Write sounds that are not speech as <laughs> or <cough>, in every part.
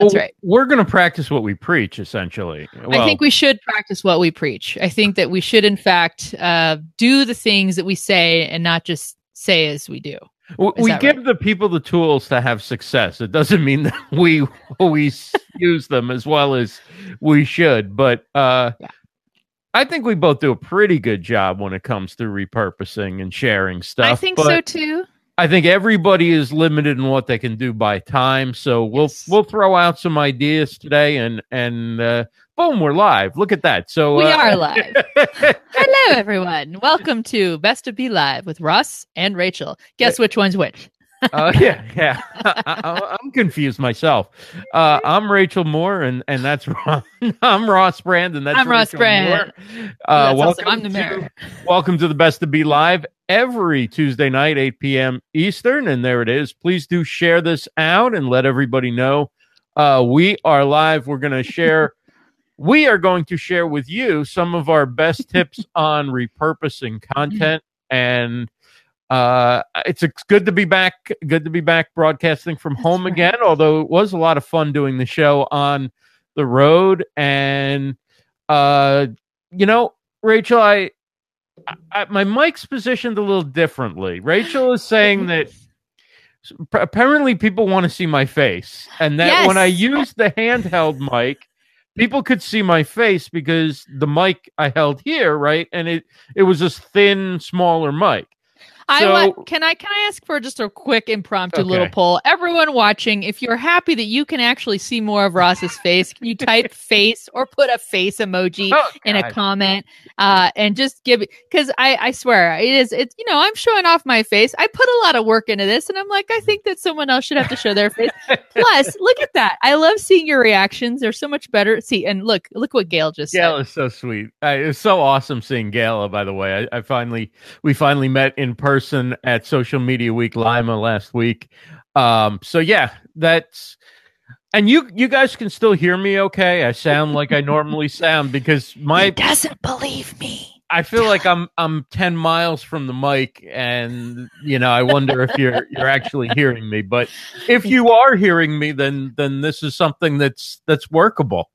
That's Well, right. We're going to practice what we preach, essentially. I think we should practice what we preach. I think that we should, in fact, uh, do the things that we say and not just say as we do. Is we give the people the tools to have success. It doesn't mean <laughs> that we always use them as well as we should, but uh, Yeah. I think we both do a pretty good job when it comes to repurposing and sharing stuff. I think so too. I think everybody is limited in what they can do by time. So we'll Yes. we'll throw out some ideas today, and and uh, boom, we're live. Look at that. So We uh, are <laughs> live. Hello, everyone. Welcome to Best of BeLive with Ross and Rachel. Guess which one's which? <laughs> Oh yeah, yeah. I, I'm confused myself. Uh, I'm Rachel Moore, and and that's <laughs> Ron. I'm Ross Brand, and that's I'm Ross Rachel Brand. Moore. Uh, welcome I'm the to- welcome to the Best to BeLive every Tuesday night, 8 p.m. Eastern, and there it is. Please do share this out and let everybody know uh, we are live. We're going to share. <laughs> We are going to share with you some of our best tips <laughs> on repurposing content <laughs> and uh it's it's good to be back good to be back broadcasting from That's home right. again although it was a lot of fun doing the show on the road and uh you know rachel i, I my mic's positioned a little differently rachel is saying that <laughs> apparently people want to see my face and that when i Yes. use the handheld mic people could see my face because the mic i held here right and it it was this thin smaller mic I So- want. Can I? Can I ask for just a quick impromptu little poll? Everyone watching, if you're happy that you can actually see more of Ross's face, can you type <laughs> face or put a face emoji Oh, in a comment uh, and just give it? Because I, I swear it is. It's you know I'm showing off my face. I put a lot of work into this, and I'm like I think that someone else should have to show their face. <laughs> Plus, look at that. I love seeing your reactions. They're so much better. See, and look, look what Gail just Gail said. is so sweet. Uh, it was so awesome seeing Gail. By the way, I, I finally we finally met in person at Social Media Week Lima last week. Um, so yeah, that's and you you guys can still hear me okay. I sound like I normally <laughs> sound because my doesn't believe me. I feel like I'm I'm ten miles from the mic, and you know I wonder if you're you're actually hearing me. But if <laughs> you are hearing me, then then this is something that's that's workable.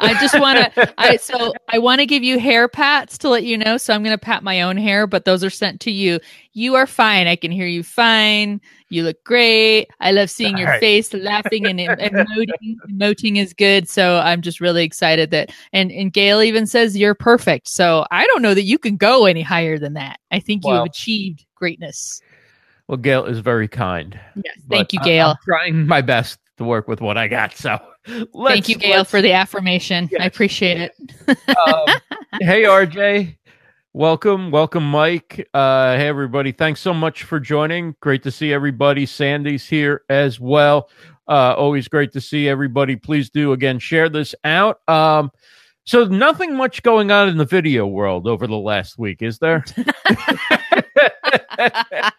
I just want to. I so I want to give you hair pats to let you know. So I'm going to pat my own hair, but those are sent to you. You are fine. I can hear you fine. You look great. I love seeing your All right. face, laughing and em- emoting. Emoting is good. So I'm just really excited that. And and Gail even says you're perfect. So I don't know that you can go any higher than that. I think you have achieved greatness. Well, Gail is very kind. Yes. Thank you, Gail. I'm trying my best to work with what I got. So, Thank you, Gail, for the affirmation. I Yes. appreciate it. um, <laughs> hey, RJ. Welcome, welcome, Mike. Uh, hey, everybody. Thanks so much for joining. Great to see everybody. Sandy's here as well. Uh, always great to see everybody. Please do again share this out. Um, so nothing much going on in the video world over the last week, is there? <laughs> <laughs>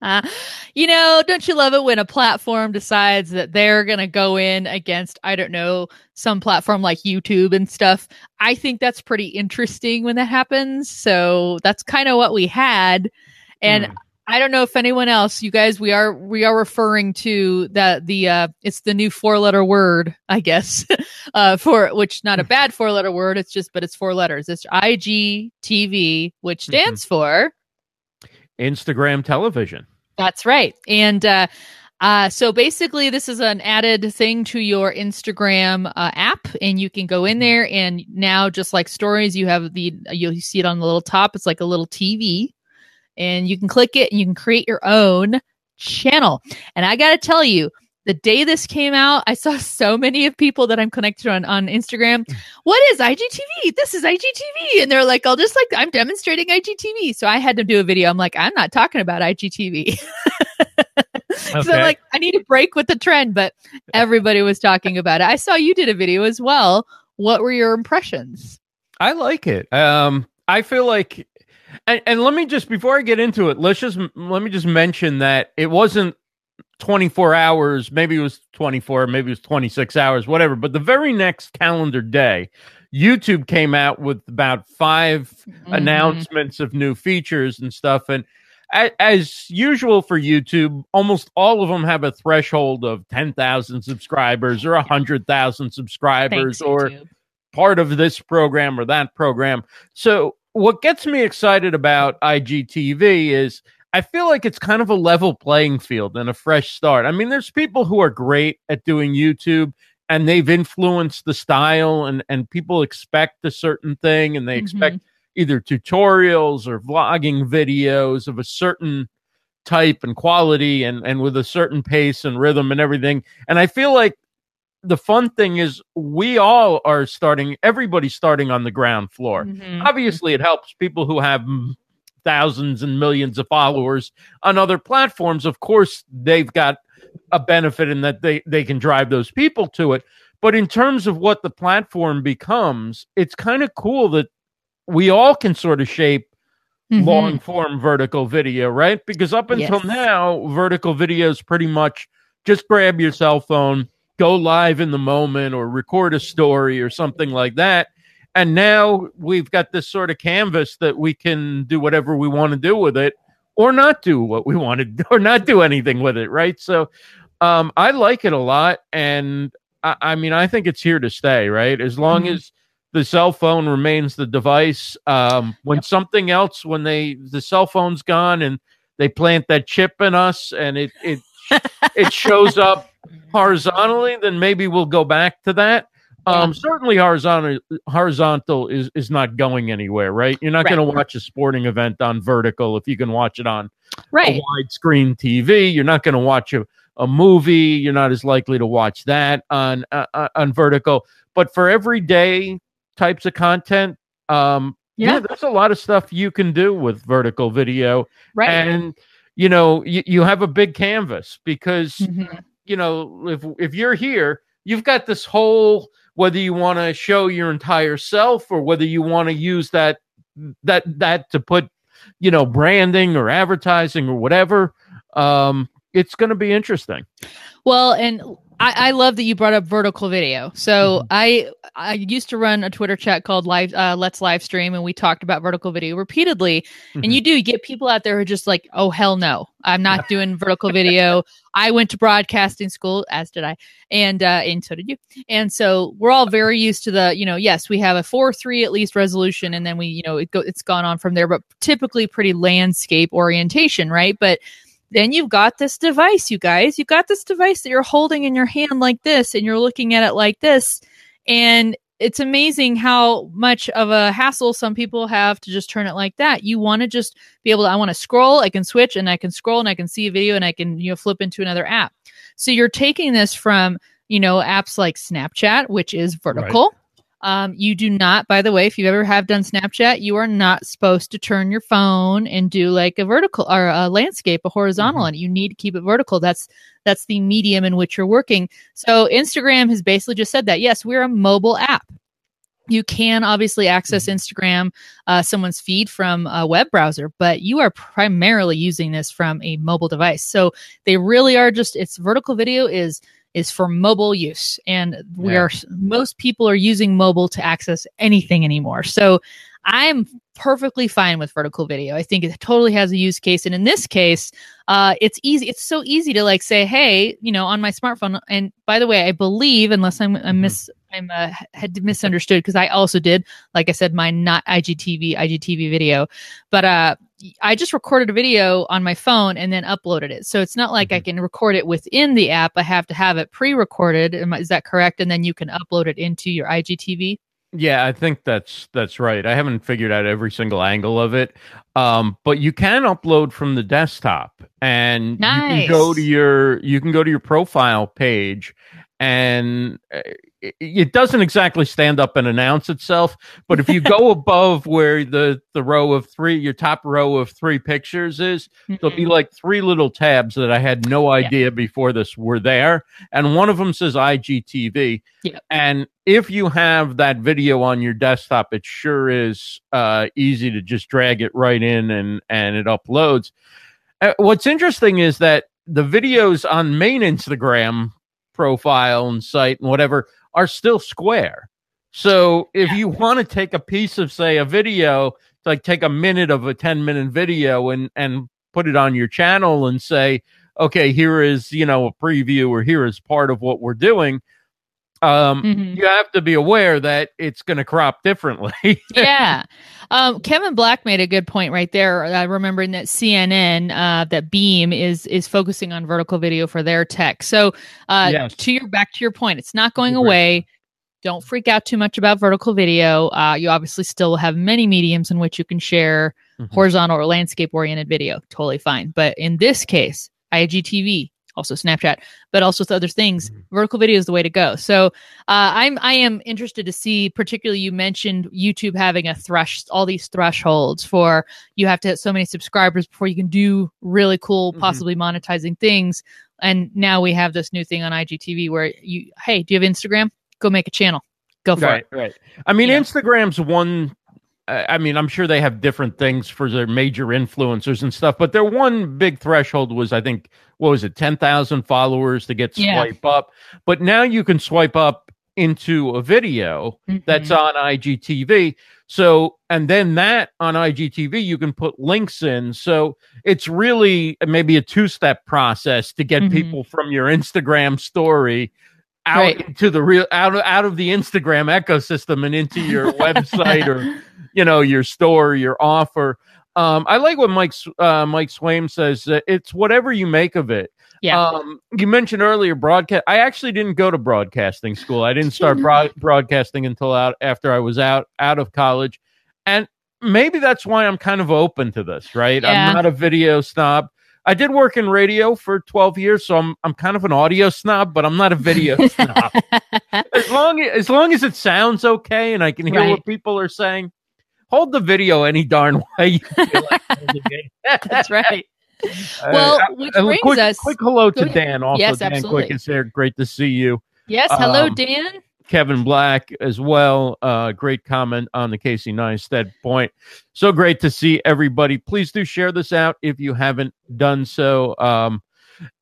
<laughs> you know, don't you love it when a platform decides that they're going to go in against, I don't know, some platform like YouTube and stuff? I think that's pretty interesting when that happens. So that's kind of what we had. And Hmm. I don't know if anyone else, you guys, we are we are referring to that the uh it's the new four letter word, I guess. <laughs> uh for which not a <laughs> bad four letter word, it's just but it's four letters. It's IGTV, which Mhm. stands for Instagram television. that's right. And uh, uh, so basically, this is an added thing to your Instagram uh, app, and you can go in there. And now, just like stories, you have the you'll see it on the little top. It's like a little TV, and you can click it, and you can create your own channel. And I got to tell you. The day this came out, I saw <laughs> so many of people that I'm connected on on Instagram. What is IGTV? This is IGTV, and they're like, "I'll just like I'm demonstrating IGTV." So I had to do a video. I'm like, I'm not talking about IGTV. So <laughs> I'm like, I need to break with the trend, but everybody was talking about it. I saw you did a video as well. What were your impressions? I like it. Um, I feel like, and, and let me just before I get into it, let's just let me just mention that it wasn't 24 hours. Maybe it was 24, maybe it was 26 hours, whatever. But the very next calendar day, YouTube came out with about 5 Mm-hmm. announcements of new features and stuff, and as usual for YouTube, almost all of them have a threshold of 10,000 subscribers or 100,000 subscribers Thanks, or YouTube. part of this program or that program. So, what gets me excited about IGTV is I feel like it's kind of a level playing field and a fresh start. I mean, there's people who are great at doing YouTube and they've influenced the style and and people expect a certain thing and they expect either tutorials or vlogging videos of a certain type and quality and and with a certain pace and rhythm and everything. And I feel like the fun thing is we all are starting everybody's starting on the ground floor. Mhm. Obviously it helps people who have thousands and millions of followers on other platforms. Of course, they've got a benefit in that they they can drive those people to it. But in terms of what the platform becomes, it's kind of cool that we all can sort of shape Mhm. long form vertical video, right? Because up until Yes. now, vertical video is pretty much just grab your cell phone, go live in the moment, or record a story or something like that. And now we've got this sort of canvas that we can do whatever we want to do with it, or not do what we <laughs> want to do, or not do anything with it, right? So um, I like it a lot. And I, I mean, I think it's here to stay, right? As long Mhm. as the cell phone remains the device. Um, when Yep. something else, when they the cell phone's gone and they plant that chip in us and it it <laughs> it shows up horizontally, then maybe we'll go back to that. Um, certainly horizontal horizontal is is not going anywhere, right? You're not Right. going to watch a sporting event on vertical if you can watch it on right. a widescreen TV. You're not going to watch a, a movie. You're not as likely to watch that on uh, uh, on vertical. But for everyday types of content, um, yeah. Yeah. there's a lot of stuff you can do with vertical video, Right. and you know you, you have a big canvas because Mhm. you know if if you're here, you've got this whole whether you want to show your entire self or whether you want to use that that that to put you know branding or advertising or whatever um it's going to be interesting Well, and I, I love that you brought up vertical video. So Mhm. I I used to run a Twitter chat called Live uh, Let's Live Stream, and we talked about vertical video repeatedly. Mhm. And you do you get people out there who are just like, oh hell no, I'm not <laughs> doing vertical video. I went to broadcasting school, as did I, and uh, and so did you. And so we're all very used to the, you know, yes, we have a four three at least resolution, and then we, you know, it go, it's gone on from there, but typically pretty landscape orientation, right? But then you've got this device, you guys. You've got this device that you're holding in your hand like this, and you're looking at it like this. And it's amazing how much of a hassle some people have to just turn it like that. You want to just be able to, I want to scroll, I can switch and I can scroll and I can see a video and I can, you know, flip into another app. So you're taking this from, you know, apps like Snapchat, which is vertical. Um, you do not, by the way, if you ever have done Snapchat, you are not supposed to turn your phone and do like a vertical or a landscape, a horizontal, and you need to keep it vertical. That's that's the medium in which you're working. So Instagram has basically just said that. Yes, we're a mobile app. You can obviously access Instagram, uh, someone's feed from a web browser, but you are primarily using this from a mobile device. So they really are just it's vertical video is is for mobile use. And we Yeah. are most people are using mobile to access anything anymore. So i'm perfectly fine with vertical video. I think it totally has a use case. And in this case uh, it's easy it's so easy to like say hey you know on my smartphone. And by the way i believe unless i'm i'm Mhm. mis i'm uh, had misunderstood because i also did like i said my not igtv igtv video. But uh I just recorded a video on my phone and then uploaded it. So it's not like I Mhm. can record it within the app. I have to have it pre-recorded. Is that correct? And then you can upload it into your IGTV. yeah i think that's that's right i haven't figured out every single angle of it um but you can upload from the desktop and you can go to your you can go to your profile page and uh, it, doesn't exactly stand up and announce itself but if you go <laughs> above where the the row of three your top row of three pictures is there'll be Mhm. like three little tabs that i had no idea before this were there and one of them says igtv Yep. and if you have that video on your desktop it sure is uh, easy to just drag it right in and and it uploads uh, what's interesting is that the videos on main instagram profile and site and whatever are still square so if you want to take a piece of say a video like take a minute of a 10 minute video and and put it on your channel and say, okay, here is, you know, a preview or here is part of what we're doing. Um, Mhm. you have to be aware that it's going to crop differently. <laughs> yeah. Um, Kevin Black made a good point right there. Uh, remembering that CNN, uh, that Beme is is focusing on vertical video for their tech. So, uh, Yes. to your back to your point, it's not going away. Don't freak out too much about vertical video. Uh, you obviously still have many mediums in which you can share Mhm. horizontal or landscape oriented video. Totally fine. But in this case, IGTV, also Snapchat, but also with other things, Mhm. vertical video is the way to go. So uh, I'm I am interested to see, particularly you mentioned YouTube having a thresh all these thresholds for you have to hit so many subscribers before you can do really cool, Mhm. possibly monetizing things. And now we have this new thing on IGTV where you, hey, do you have Instagram? Go make a channel. Go for right, it. right. I mean, Yeah. Instagram's one. I mean, I'm sure they have different things for their major influencers and stuff, but their one big threshold was, I think, what was it, ten thousand followers to get Yeah. swipe up. But now you can swipe up into a video that's Mhm. on IGTV. So, and then that on IGTV, you can put links in. So it's really maybe a two step process to get Mhm. people from your Instagram story out Right. into the real out of out of the Instagram ecosystem and into your <laughs> website or you know your store, your offer. Um, I like what Mike uh, Mike Swaim says. Uh, it's whatever you make of it. Yeah. Um, you mentioned earlier broadcast. I actually didn't go to broadcasting school. I didn't start broad- <laughs> broadcasting until out after I was out out of college, and maybe that's why I'm kind of open to this. Right? Yeah. I'm not a video snob. I did work in radio for 12 years, so I'm I'm kind of an audio snob, but I'm not a video <laughs> snob. As long as, as long as it sounds okay and I can hear Right. what people are saying, hold the video any darn <laughs> way you feel like. <laughs> That's right. <laughs> Uh, Well, uh, which uh, brings quick, us- quick hello to. Dan. Also, Yes, Dan absolutely. Quick is here. Great to see you. Yes. Hello, Um, Dan. Kevin Black as well. Uh, great comment on the Casey Neistat point. So great to see everybody. Please do share this out if you haven't done so. Um,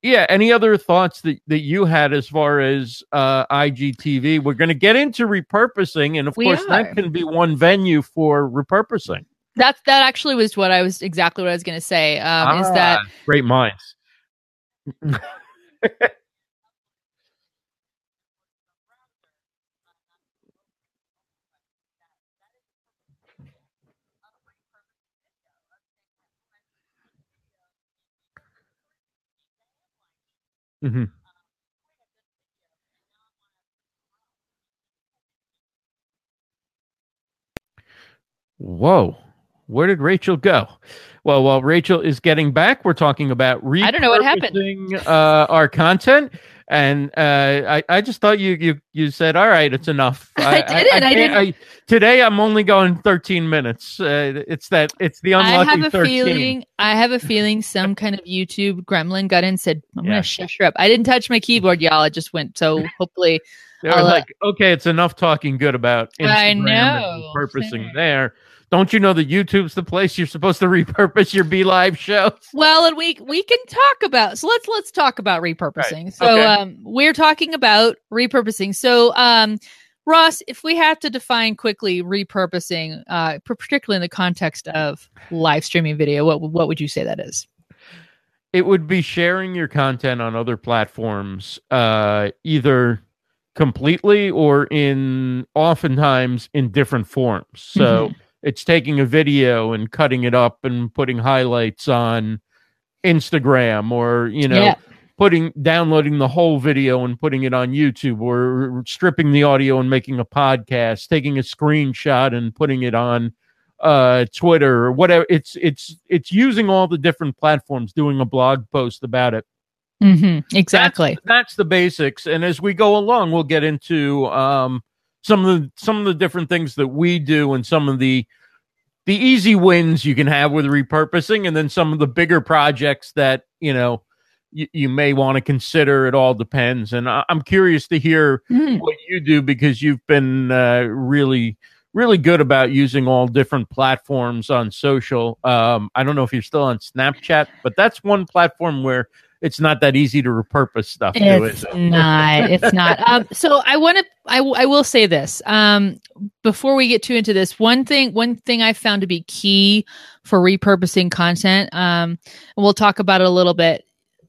yeah, any other thoughts that, that you had as far as uh, IGTV? We're going to get into repurposing, and of We course, are. that can be one venue for repurposing. That's that actually was what I was exactly what I was going to say. Um, Is that Ah, great minds? <laughs> Mhm. Whoa. Where did Rachel go? Well, while Rachel is getting back, we're talking about I don't know what happened. Uh, our content, and uh, I, I just thought you you you said, "All right, it's enough." <laughs> I didn't, I can't- today, I'm only going 13 minutes. Uh, it's that it's the unlucky I have a 13. feeling I have a feeling some kind of YouTube gremlin got in and said, I'm Yeah. gonna shush her up. I didn't touch my keyboard, y'all. I just went so hopefully They were I'll, uh, like, "Okay, it's enough talking good about Instagram I and know. repurposing Same. there." Don't you know that YouTube's the place you're supposed to <laughs> repurpose your BeLive shows? Well, and we we can talk about so let's let's talk about repurposing. Right. So Okay. um we're talking about repurposing. So um Ross, if we have to define quickly repurposing, uh particularly in the context of live streaming video, what what would you say that is? it would be sharing your content on other platforms uh either completely or in oftentimes in different forms so it's taking a video and cutting it up and putting highlights on instagram or you know Yeah. putting downloading the whole video and putting it on youtube or stripping the audio and making a podcast taking a screenshot and putting it on uh twitter or whatever it's it's it's using all the different platforms doing a blog post about it Mm-hmm, Exactly. that's, that's the basics and as we go along we'll get into um some of the some of the different things that we do and some of the the easy wins you can have with repurposing and then some of the bigger projects that you know you, you may want to consider. It all depends. And I, i'm curious to hear Mhm. what you do because you've been uh, really really good about using all different platforms on social. Um, i don't know if you're still on snapchat but that's one platform where it's not that easy to repurpose stuff It's is it? not. It's <laughs> not. Um, so I want to. I, w- I will say this. Um, before we get too into this, one thing one thing I found to be key for repurposing content, um, and we'll talk about it a little bit,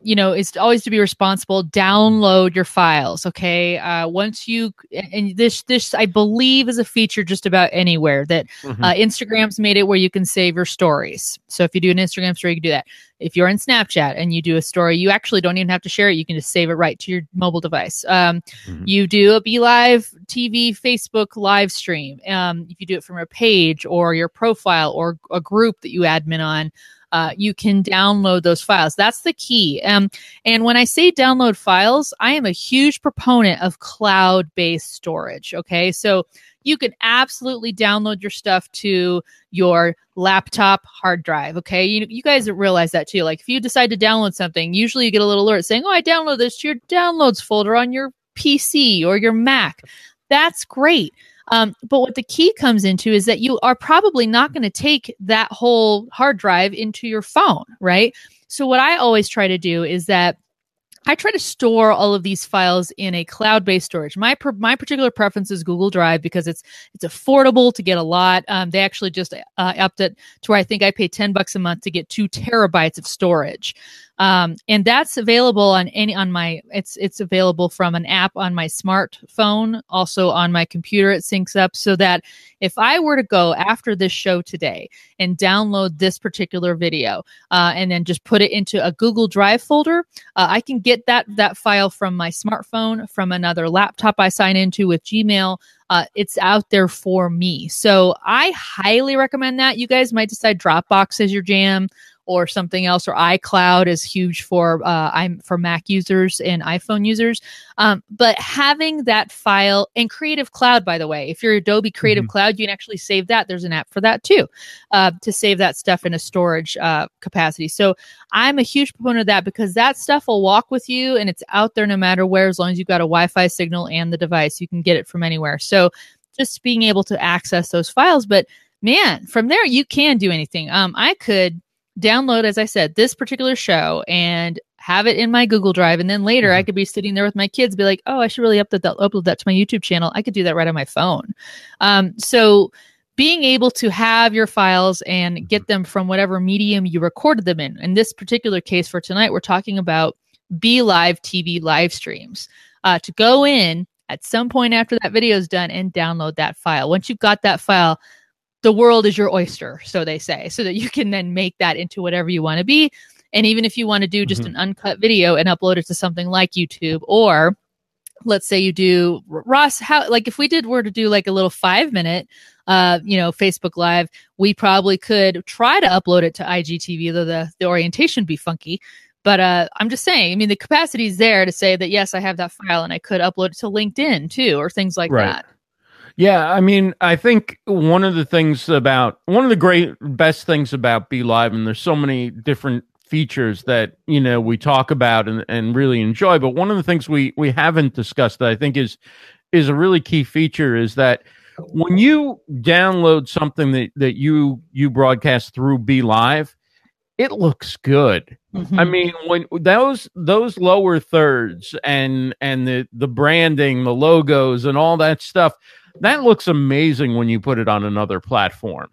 you know, is always to be responsible. Download your files, okay? Uh, once you and this this I believe is a feature just about anywhere that Mhm. uh, Instagram's made it where you can save your stories. So if you do an Instagram story, you can do that. If you're in Snapchat and you do a story, you actually don't even have to share it. You can just save it right to your mobile device. Um, Mhm. You do a BeLive TV, Facebook live stream. Um, if you do it from your page or your profile or a group that you admin on, uh, you can download those files. That's the key. Um, and when I say download files, I am a huge proponent of cloud based storage. Okay. So you can absolutely download your stuff to your laptop hard drive. Okay. You, you guys realize that too. Like if you decide to download something, usually you get a little alert saying, Oh, I download this to your downloads folder on your PC or your Mac. That's great. Um, but what the key comes into is that you are probably not going to take that whole hard drive into your phone, right? So what I always try to do is that I try to store all of these files in a cloud-based storage. My per- my particular preference is Google Drive because it's it's affordable to get a lot. Um, they actually just uh, upped it to where I think I pay ten bucks a month to get two terabytes of storage, um, and that's available on any on my it's it's available from an app on my smartphone, also on my computer. It syncs up so that if I were to go after this show today and download this particular video uh, and then just put it into a Google Drive folder, uh, I can get that that file from my smartphone, from another laptop I sign into with Gmail. Uh, it's out there for me. So I highly recommend that. You guys might decide Dropbox is your jam or something else, or iCloud is huge for uh, I'm for Mac users and iPhone users. Um, but having that file and Creative Cloud, by the way, if you're Adobe Creative Mhm. Cloud, you can actually save that. There's an app for that too, uh, to save that stuff in a storage uh, capacity. So I'm a huge proponent of that because that stuff will walk with you and it's out there no matter where, as long as you've got a Wi-Fi signal and the device, you can get it from anywhere. So just being able to access those files, but man, from there you can do anything. Um, I could download, as I said, this particular show and have it in my Google Drive, and then later I Mhm. could be sitting there with my kids, be like, "Oh, I should really upload that, upload that to my YouTube channel." I could do that right on my phone. Um, so being able to have your files and get them from whatever medium you recorded them in. In this particular case for tonight, we're talking about BeLive TV live streams. Uh, to go in at some point after that video is done and download that file. Once you've got that file, the world is your oyster, so they say, so that you can then make that into whatever you want to be. And even if you want to do just Mhm. an uncut video and upload it to something like YouTube, or let's say you do Ross, how like if we did were to do like a little five minute, uh, you know, Facebook Live, we probably could try to upload it to IGTV, though the the orientation be funky. But uh, I'm just saying, I mean, the capacity is there to say that yes, I have that file and I could upload it to LinkedIn too, or things like Right. that. Yeah, I mean, I think one of the things about one of the great best things about BeLive, and there's so many different features that you know we talk about and, and really enjoy. But one of the things we we haven't discussed that I think is is a really key feature is that when you download something that that you you broadcast through BeLive, it looks good. I Mhm. mean, when those those lower thirds and and the the branding, the logos, and all that stuff, that looks amazing when you put it on another platform.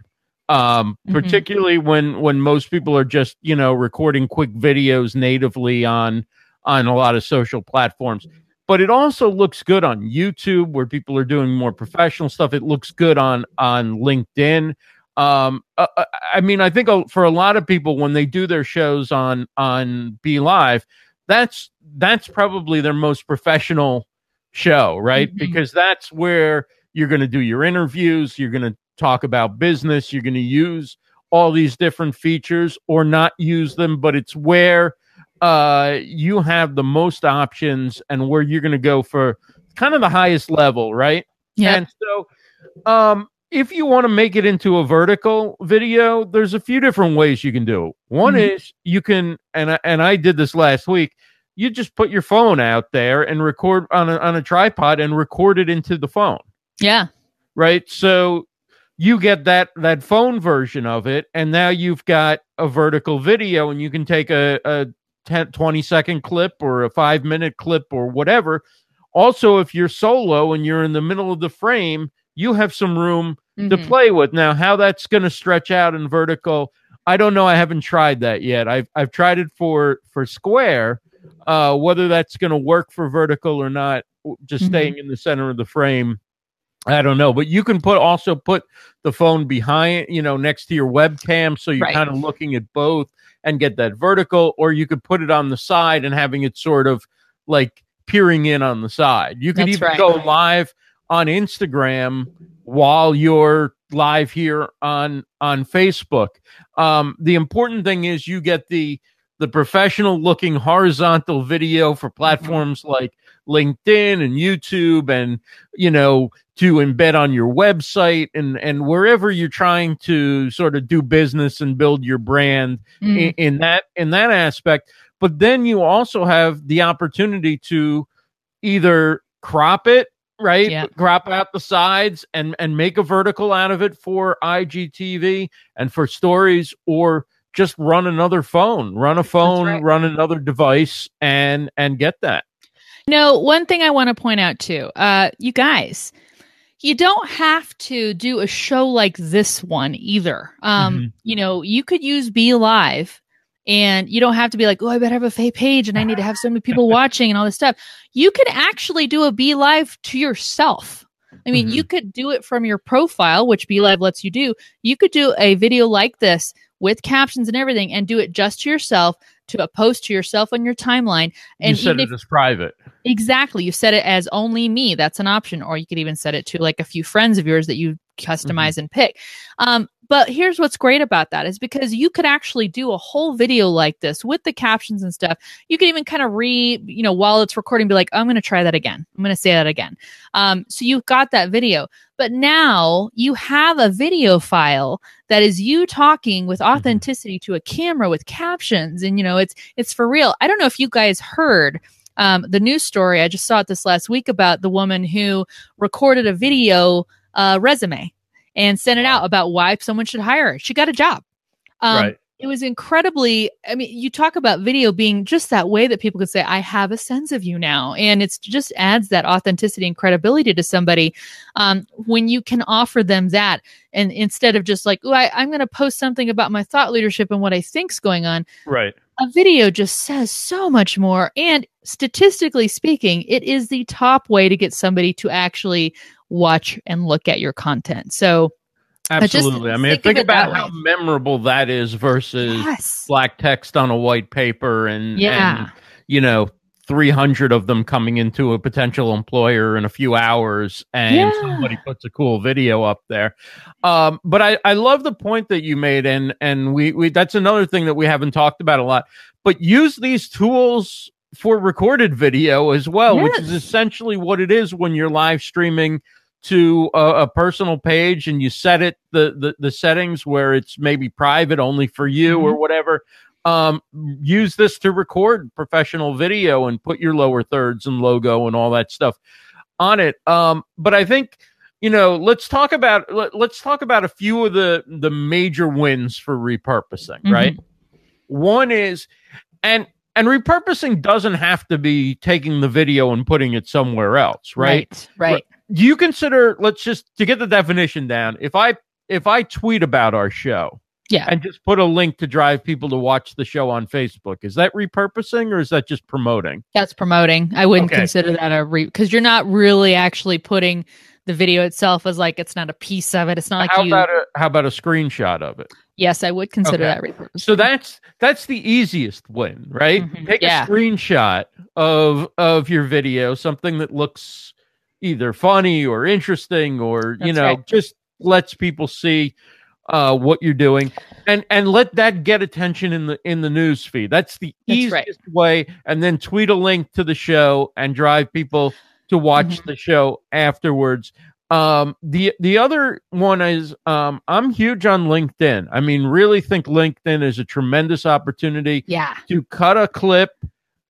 Um, Mhm. particularly when when most people are just you know recording quick videos natively on on a lot of social platforms. But it also looks good on YouTube where people are doing more professional stuff. It looks good on on LinkedIn um uh, uh, i mean i think uh, for a lot of people when they do their shows on on be live that's that's probably their most professional show right Mhm. because that's where you're going to do your interviews you're going to talk about business you're going to use all these different features or not use them but it's where uh you have the most options and where you're going to go for kind of the highest level right Yep. and so, um, if you want to make it into a vertical video, there's a few different ways you can do it. One Mhm. is you can, and I, and I did this last week. You just put your phone out there and record on a, on a tripod and record it into the phone, yeah. right? So you get that that phone version of it, and now you've got a vertical video, and you can take a, a 10, 20 second clip or a five minute clip or whatever. Also, if you're solo and you're in the middle of the frame, you have some room to Mhm. play with. Now, how that's going to stretch out in vertical, I don't know. I haven't tried that yet. I've I've tried it for for square. Uh, whether that's going to work for vertical or not, just Mhm. staying in the center of the frame, I don't know. But you can put also put the phone behind, you know, next to your webcam, so you're Right. kind of looking at both and get that vertical, or you could put it on the side and having it sort of like peering in on the side. You could That's even right. go live on Instagram while you're live here on on Facebook. Um, the important thing is you get the the professional looking horizontal video for platforms like LinkedIn and YouTube and you know to embed on your website and and wherever you're trying to sort of do business and build your brand Mm. in, in that in that aspect but then you also have the opportunity to either crop it right Yeah. crop out the sides and and make a vertical out of it for IGTV and for stories or just run another phone run a phone right. run another device and and get that No, one thing I want to point out too, uh, you guys, you don't have to do a show like this one either. Um, Mhm. you know, you could use BeLive and you don't have to be like, oh, I better have a fake page and I need to have so many people <laughs> watching and all this stuff. You could actually do a BeLive to yourself. I mean, Mhm. you could do it from your profile, which BeLive lets you do. You could do a video like this with captions and everything and do it just to yourself to a post to yourself on your timeline. And you said even if it as private Exactly. You set it as only me. That's an option. Or you could even set it to like a few friends of yours that you customize and pick. Um, but here's what's great about that is because you could actually do a whole video like this with the captions and stuff. You could even kind of re, you know, while it's recording, be like, I'm going to try that again. I'm going to say that again. Um, so you've got that video. But now you have a video file that is you talking with authenticity to a camera with captions, and you know it's it's for real. I don't know if you guys heard um, the news story. I just saw it this last week about the woman who recorded a video uh, resume and sent it out about why someone should hire her. She got a job. Um, right It was incredibly. I mean, you talk about video being just that way that people could say, "I have a sense of you now," and it's just adds that authenticity and credibility to somebody um, when you can offer them that, and instead of just like, "Oh, I'm going to post something about my thought leadership and what I think's going on," right a video just says so much more. And statistically speaking, it is the top way to get somebody to actually watch and look at your content. So, absolutely i mean think think about how memorable that is versus yes. black text on a white paper and Yeah. and, you know 300 of them coming into a potential employer in a few hours and Yeah. somebody puts a cool video up there um but i i love the point that you made and and we we that's another thing that we haven't talked about a lot but use these tools for recorded video as well which is essentially what it is when you're live streaming to a, a personal page and you set it the, the the settings where it's maybe private only for you or whatever um use this to record professional video and put your lower thirds and logo and all that stuff on it. Um but i think you know let's talk about let, let's talk about a few of the the major wins for repurposing Mhm. right? One is and and repurposing doesn't have to be taking the video and putting it somewhere else right Right. right. do you consider let's just to get the definition down if i if i tweet about our show Yeah. and just put a link to drive people to watch the show on facebook is that repurposing or is that just promoting That's promoting. I wouldn't Okay. consider that a re because you're not really actually putting the video itself as like it's not a piece of it. It's not like how you. about a how about a screenshot of it yes, I would consider Okay. that repurposing. so that's that's the easiest win right Mhm. take Yeah. a screenshot of of your video something that looks either funny or interesting or you know right. just lets people see uh what you're doing and and let that get attention in the in the news feed that's the That's easiest right. way and then tweet a link to the show and drive people to watch Mhm. the show afterwards um the the other one is um i'm huge on linkedin i mean really think linkedin is a tremendous opportunity yeah. to cut a clip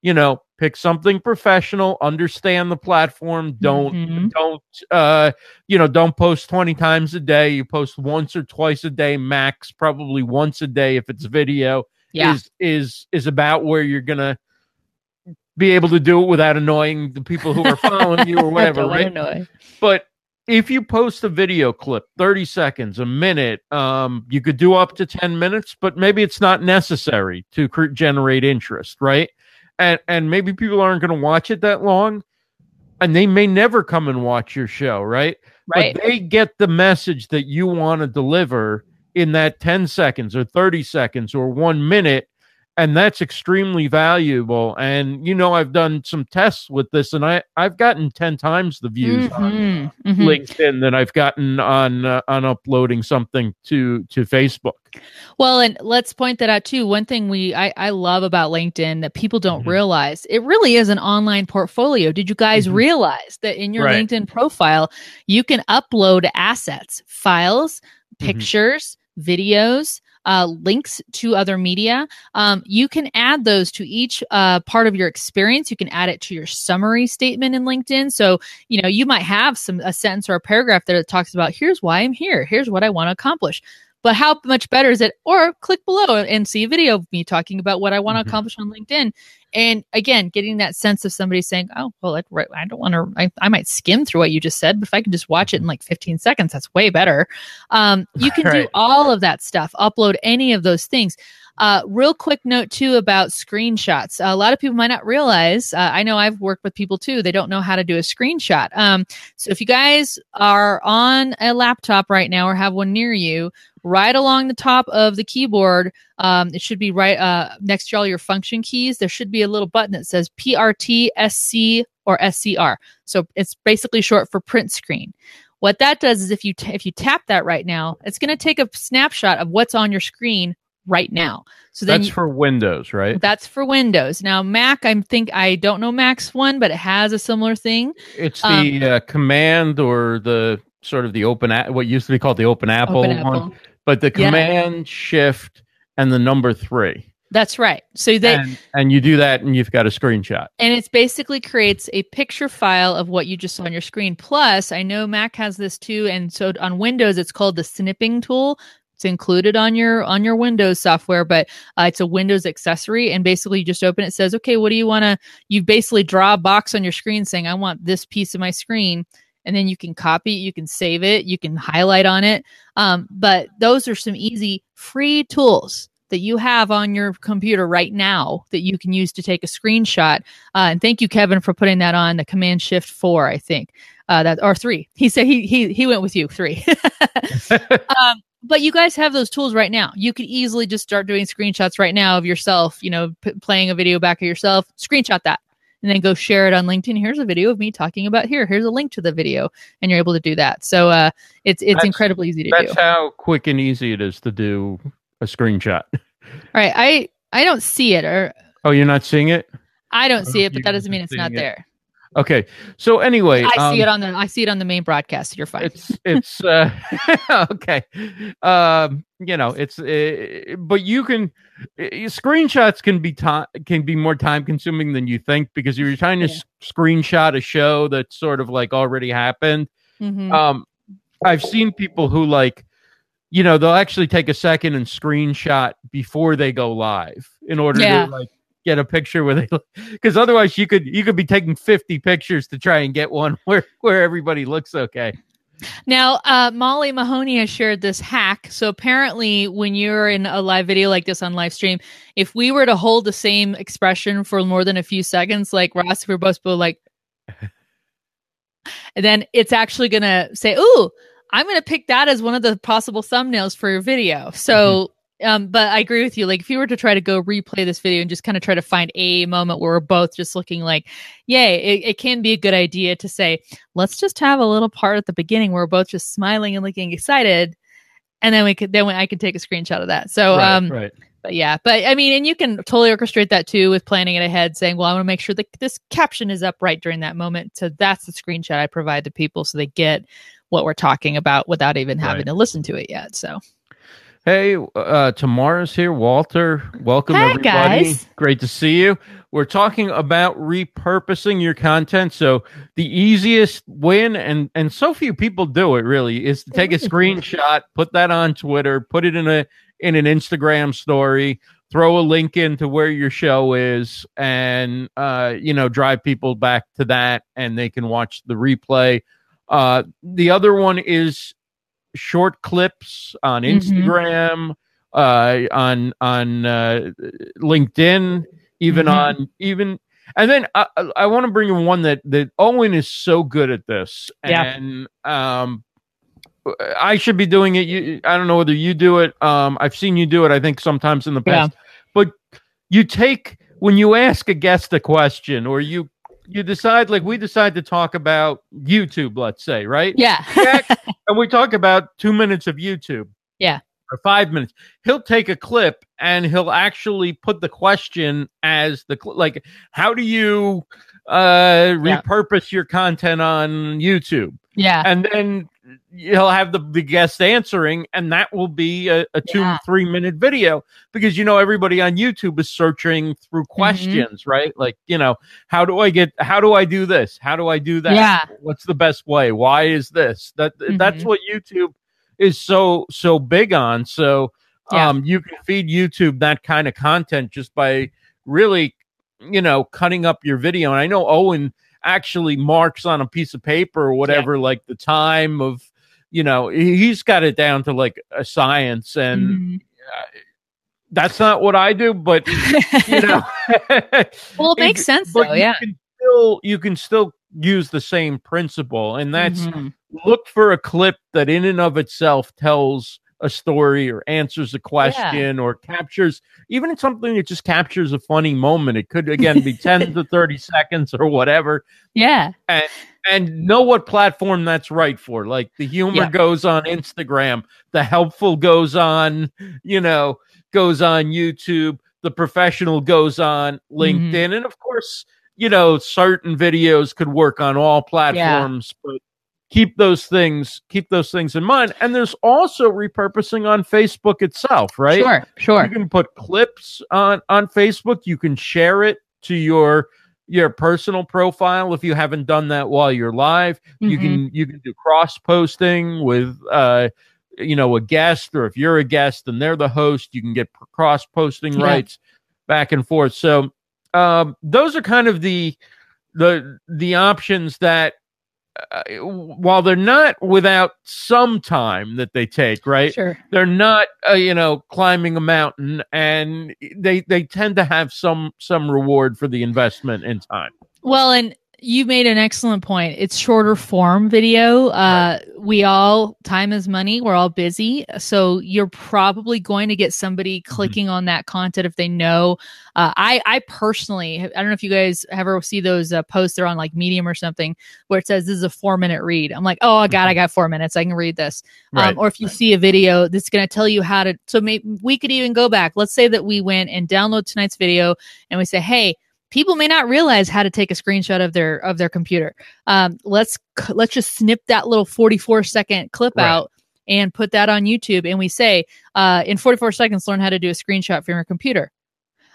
you know pick something professional understand the platform don't Mhm. don't uh you know don't post 20 times a day you post once or twice a day max probably once a day if it's video Yeah. is is is about where you're gonna be able to do it without annoying the people who are following you or <laughs> whatever right it. but if you post a video clip 30 seconds a minute um, you could do up to 10 minutes but maybe it's not necessary to cr- generate interest right and and maybe people aren't going to watch it that long and they may never come and watch your show right Right. but they get the message that you want to deliver in that 10 seconds or 30 seconds or one minute and that's extremely valuable and you know i've done some tests with this and i i've gotten 10 times the views on Mhm, mhm. linkedin than i've gotten on uh, on uploading something to to facebook Well, and let's point that out too. One thing we I, I love about LinkedIn that people don't Mhm. realize it really is an online portfolio. Did you guys Mhm. realize that in your Right. LinkedIn profile you can upload assets, files, Mhm. pictures, videos, uh, links to other media? Um, you can add those to each uh, part of your experience. You can add it to your summary statement in LinkedIn. So you know you might have some a sentence or a paragraph that it talks about. Here's why I'm here. Here's what I want to accomplish. But how much better is it? Or click below and see a video of me talking about what I want to Mhm. accomplish on LinkedIn. And again, getting that sense of somebody saying, "Oh, well, I, I don't want to. I, I might skim through what you just said, but if I can just watch it in like 15 seconds, that's way better." Um, you can do all of that stuff. Upload any of those things. Uh, real quick note too about screenshots. a lot of people might not realize. Uh, I know I've worked with people too. They don't know how to do a screenshot. Um, so if you guys are on a laptop right now or have one near you, right along the top of the keyboard, um, it should be right uh, next to all your function keys. There should be a little button that says PRT, SC, or SCR. So it's basically short for print screen. What that does is if you t- if you tap that right now, it's going to take a snapshot of what's on your screen right now. So then that's you- for windows right that's for Windows. Now Mac, I think I don't know Mac's one, but it has a similar thing. it's the uh, command or the sort of the open a- what used to be called the open apple, Open one Apple. But the Yeah. command shift and the number three That's right. So they and, and you do that and you've got a screenshot and it's basically creates a picture file of what you just saw on your screen. Plus, I know Mac has this too, and so on Windows, it's called the snipping tool. It's included on your on your Windows software, but uh, it's a Windows accessory. And basically, you just open it. it says, "Okay, what do you want to?" You basically draw a box on your screen saying, "I want this piece of my screen." And then you can copy it, you can save it, you can highlight on it. Um, but those are some easy free tools that you have on your computer right now that you can use to take a screenshot. Uh, and thank you, Kevin, for putting that on the Command Shift Four, I think uh, that or three. <laughs> He said he he he went with you three. <laughs> <laughs> um, but you guys have those tools right now. You could easily just start doing screenshots right now of yourself. You know, p- playing a video back of yourself. Screenshot that. And then go share it on LinkedIn. Here's a video of me talking about here. Here's a link to the video, and you're able to do that. So uh, it's it's That's- incredibly easy to do. that's how quick and easy it is to do a screenshot <laughs> All right, I I don't see it, or oh you're not seeing it I don't see Oh, it, but that doesn't mean it's not it. there. Okay so anyway I see um, it on the I see it on the main broadcast. You're fine. it's it's uh <laughs> okay um you know it's uh, but you can uh, screenshots can be time can be more time consuming than you think because you're trying to Yeah. s- screenshot a show that's sort of like already happened Mhm. um i've seen people who like you know they'll actually take a second and screenshot before they go live in order Yeah. to like get a picture where they because otherwise you could you could be taking 50 pictures to try and get one <laughs> where where everybody looks okay Now, uh, Molly Mahoney has shared this hack. So apparently, when you're in a live video like this on live stream, if we were to hold the same expression for more than a few seconds, like Ross, if we're both like, and <laughs> then it's actually going to say, "Ooh, I'm going to pick that as one of the possible thumbnails for your video." So. Um, but I agree with you. Like, if you were to try to go replay this video and just kind of try to find a moment where we're both just looking like, yay, it, it can be a good idea to say, let's just have a little part at the beginning where we're both just smiling and looking excited and then we could then i could take a screenshot of that so right, um right but yeah but i mean and you can totally orchestrate that too with planning it ahead saying well i want to make sure that this caption is up right during that moment so that's the screenshot i provide to people so they get what we're talking about without even having Right. to listen to it yet so Hey, uh, Tamara's here. Walter, welcome Hi, everybody. guys. Great to see you. We're talking about repurposing your content. So the easiest win, and and so few people do it really, is to take a screenshot, put that on Twitter, put it in a in an Instagram story, throw a link into where your show is, and uh, you know, drive people back to that, and they can watch the replay. Uh, the other one is short clips on Mhm. Instagram, uh, on on uh, LinkedIn, even Mhm. on even. And then I, I- want to bring in one that that Owen is so good at this, Yeah. and um, I should be doing it. You, I don't know whether you do it. Um, I've seen you do it. I think sometimes in the Yeah. past, but you take when you ask a guest a question, or you you decide like we decide to talk about YouTube, let's say, right? Yeah. <laughs> And we talk about two minutes of YouTube. Yeah. Or five minutes. He'll take a clip and he'll actually put the question as the cl- like, how do you uh Yeah. repurpose your content on YouTube? yeah. And then he'll have the, the guest answering, and that will be a, a two, Yeah. three minute video because you know everybody on YouTube is searching through Mm-hmm. questions, right? Like, you know, how do I get how do I do this? How do I do that? Yeah. What's the best way? Why is this? That that's Mhm. what YouTube is so so big on. So Yeah. um you can feed YouTube that kind of content just by really, you know, cutting up your video. And I know Owen actually marks on a piece of paper or whatever, like the time of, you know, he- he's got it down to like a science, and Mhm. that's not what I do, but you know, <laughs> well, <laughs> it makes sense though. you Yeah. can still you can still use the same principle, and that's Mhm. look for a clip that in and of itself tells a story or answers a question or captures even something that just captures a funny moment it could again be 10 <laughs> to 30 seconds or whatever yeah. and and know what platform that's right for like the humor Yeah. goes on instagram the helpful goes on you know goes on youtube the professional goes on linkedin Mm-hmm. and of course you know certain videos could work on all platforms but keep those things keep those things in mind and there's also repurposing on facebook itself right Sure. Sure. You can put clips on on facebook you can share it to your your personal profile if you haven't done that while you're live you Mhm. can you can do cross posting with uh you know a guest or if you're a guest and they're the host you can get cross posting Yeah. rights back and forth so um those are kind of the the the options that uh, while they're not without some time that they take right Sure. they're not uh, you know climbing a mountain and they they tend to have some some reward for the investment in time Well, and you made an excellent point. It's shorter form video. Uh, We all, time is money. We're all busy. So you're probably going to get somebody clicking on that content if they know. Uh, I, I personally, I don't know if you guys ever see those uh, posts that are on like Medium or something where it says this is a four minute read. I'm like, oh, God, I got four minutes. I can read this. Right. Um, or if you see a video that's going to tell you how to, so maybe we could even go back. Let's say that we went and download tonight's video and we say, hey, people may not realize how to take a screenshot of their of their computer. Um, let's let's just snip that little 44 second clip Right. out and put that on YouTube. And we say, uh, in 44 seconds, learn how to do a screenshot from your computer.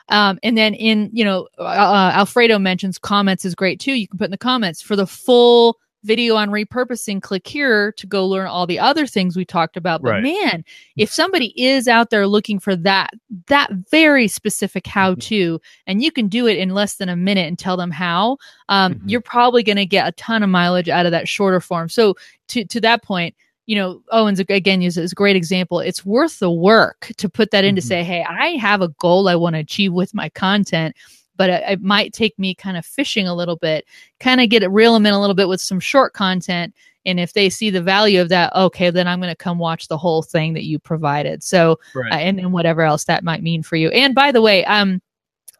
Um, and then in you know, uh, uh, Alfredo mentions comments is great too. You can put in the comments for the full video on repurposing. Click here to go learn all the other things we talked about. But Right. man, if somebody is out there looking for that that very specific how to, and you can do it in less than a minute and tell them how, um, Mhm. you're probably going to get a ton of mileage out of that shorter form. So to to that point, you know, Owen's again is a great example. It's worth the work to put that in to Mhm. say, hey, I have a goal I want to achieve with my content. But it, it might take me kind of fishing a little bit, kind of get it reel them in a little bit with some short content. And if they see the value of that, okay, then I'm going to come watch the whole thing that you provided. So right uh, and, and whatever else that might mean for you. And by the way, um,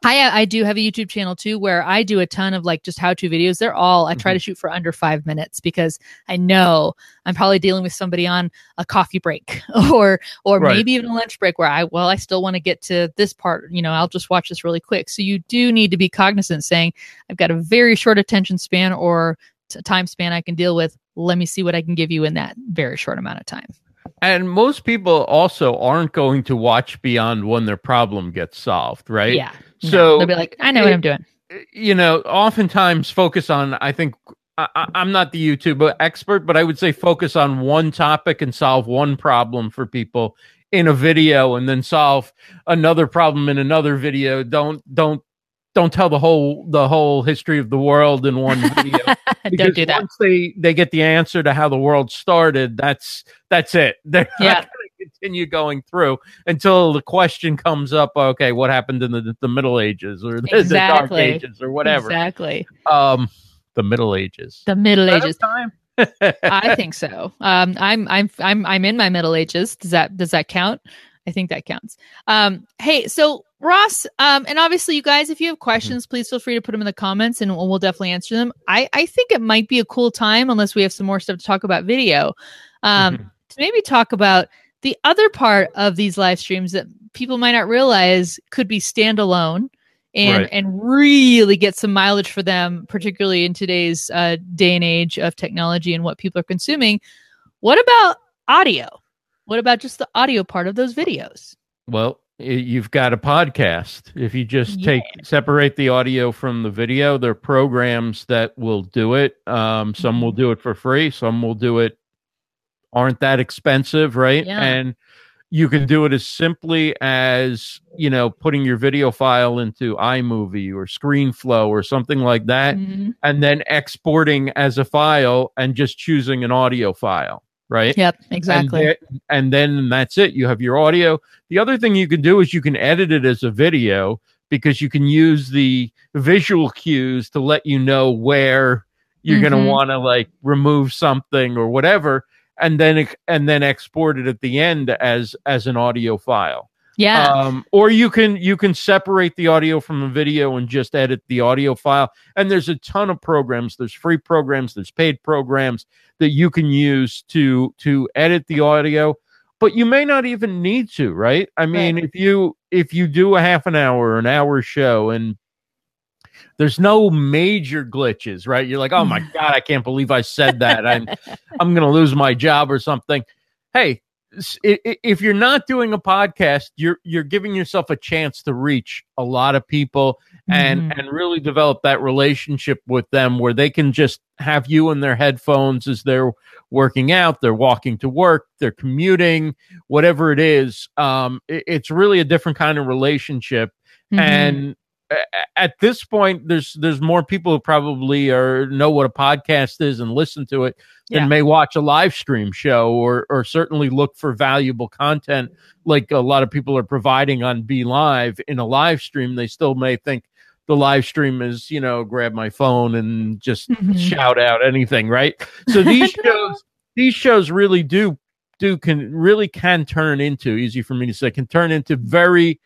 I uh, I do have a YouTube channel too where I do a ton of like just how to videos. They're all I try to mm-hmm. shoot for under five minutes because I know I'm probably dealing with somebody on a coffee break <laughs> or or Right. maybe even a lunch break where I well I still want to get to this part. You know I'll just watch this really quick. So you do need to be cognizant saying I've got a very short attention span or t- time span I can deal with. Let me see what I can give you in that very short amount of time. And most people also aren't going to watch beyond when their problem gets solved right Yeah. No, so they'll be like, I know what I'm doing. Eh, you know, oftentimes focus on, I think, I, I- I'm not the YouTube expert, but I would say focus on one topic and solve one problem for people in a video and then solve another problem in another video. Don't, don't don't tell the whole the whole history of the world in one <laughs> video. Don't do that. Once they they get the answer to how the world started, that's that's it. <laughs> They're Yeah. not going to continue going through until the question comes up. Okay, what happened in the the Middle Ages or the, the Dark Ages or whatever? Exactly. Um, the Middle Ages. The Middle Ages. time? I <laughs> think so. Um, I'm I'm I'm I'm in my Middle Ages. Does that does that count? I think that counts. Um, hey, so Ross, um, and obviously you guys, if you have questions, please feel free to put them in the comments, and we'll, we'll definitely answer them. I I think it might be a cool time, unless we have some more stuff to talk about video, um, Mhm. to maybe talk about the other part of these live streams that people might not realize could be standalone and Right. and really get some mileage for them, particularly in today's uh, day and age of technology and what people are consuming. What about audio? What about just the audio part of those videos? Well, you've got a podcast. If you just Yeah. take separate the audio from the video, there are programs that will do it. Um, some will Mm-hmm. do it for free. Some will do it aren't that expensive, right? Yeah. And you can do it as simply as you know putting your video file into iMovie or ScreenFlow or something like that, Mhm. and then exporting as a file and just choosing an audio file, right? Yep, exactly. And, then- and then that's it. You have your audio. The other thing you can do is you can edit it as a video because you can use the visual cues to let you know where you're going Mhm. to want to like remove something or whatever and then and then export it at the end as as an audio file. Yeah. Um, or you can you can separate the audio from the video and just edit the audio file. And there's a ton of programs. There's free programs. There's paid programs that you can use to to edit the audio. But you may not even need to, right? I mean, if you if you do a half an hour, an hour show, and there's no major glitches, right? You're like, oh my <laughs> god, I can't believe I said that. I'm I'm going to lose my job or something. Hey, s- i- i- if you're not doing a podcast, you're you're giving yourself a chance to reach a lot of people and Mhm. and really develop that relationship with them where they can just have you in their headphones as they're working out, they're walking to work, they're commuting, whatever it is. Um, i- it's really a different kind of relationship Mhm. and at this point there's there's more people who probably are know what a podcast is and listen to it Yeah. may watch a live stream show or or certainly look for valuable content like a lot of people are providing on BeLive in a live stream they still may think the live stream is you know grab my phone and just Mhm. shout out anything right <laughs> so these shows these shows really do do can really can turn into easy for me to say can turn into very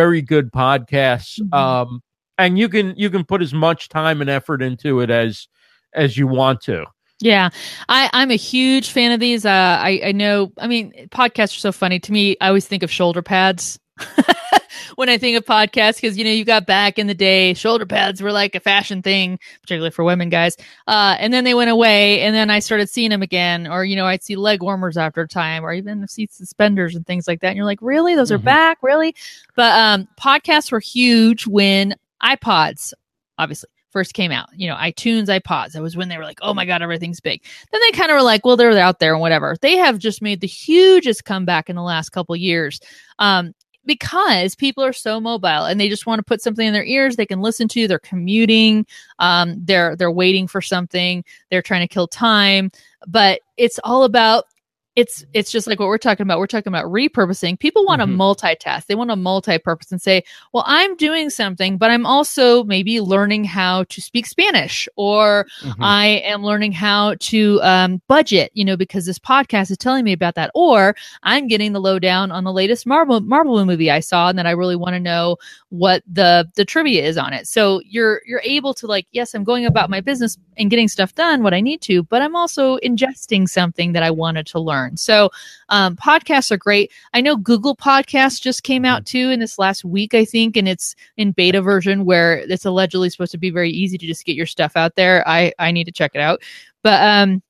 very good podcasts Mhm. um and you can you can put as much time and effort into it as as you want to Yeah, I, I'm a huge fan of these. Uh, I, I know, I mean, podcasts are so funny to me. I always think of shoulder pads <laughs> <laughs> when I think of podcasts because, you know, you got back in the day, shoulder pads were like a fashion thing, particularly for women guys. Uh, and then they went away and then I started seeing them again. Or, you know, I'd see leg warmers after a time or even see suspenders and things like that. And you're like, really? Those are Mhm. back? Really? But um, podcasts were huge when iPods, obviously first came out. You know, iTunes, iPods. That was when they were like, oh my God, everything's big. Then they kind of were like, well, they're out there and whatever. They have just made the hugest comeback in the last couple years. Um, because people are so mobile and they just want to put something in their ears. They can listen to they're commuting. Um, they're they're waiting for something. They're trying to kill time. But it's all about it's it's just like what we're talking about. We're talking about repurposing. People want to multitask. They want to multi-purpose and say, "Well, I'm doing something, but I'm also maybe learning how to speak Spanish, or Mhm. I am learning how to um, budget." You know, because this podcast is telling me about that, or I'm getting the lowdown on the latest Marvel Marvel movie I saw, and that I really want to know what the the trivia is on it. So you're you're able to like, yes, I'm going about my business and getting stuff done what I need to, but I'm also ingesting something that I wanted to learn. So um, podcasts are great. I know Google Podcasts just came out too in this last week, I think, and it's in beta version where it's allegedly supposed to be very easy to just get your stuff out there. I I need to check it out, but um,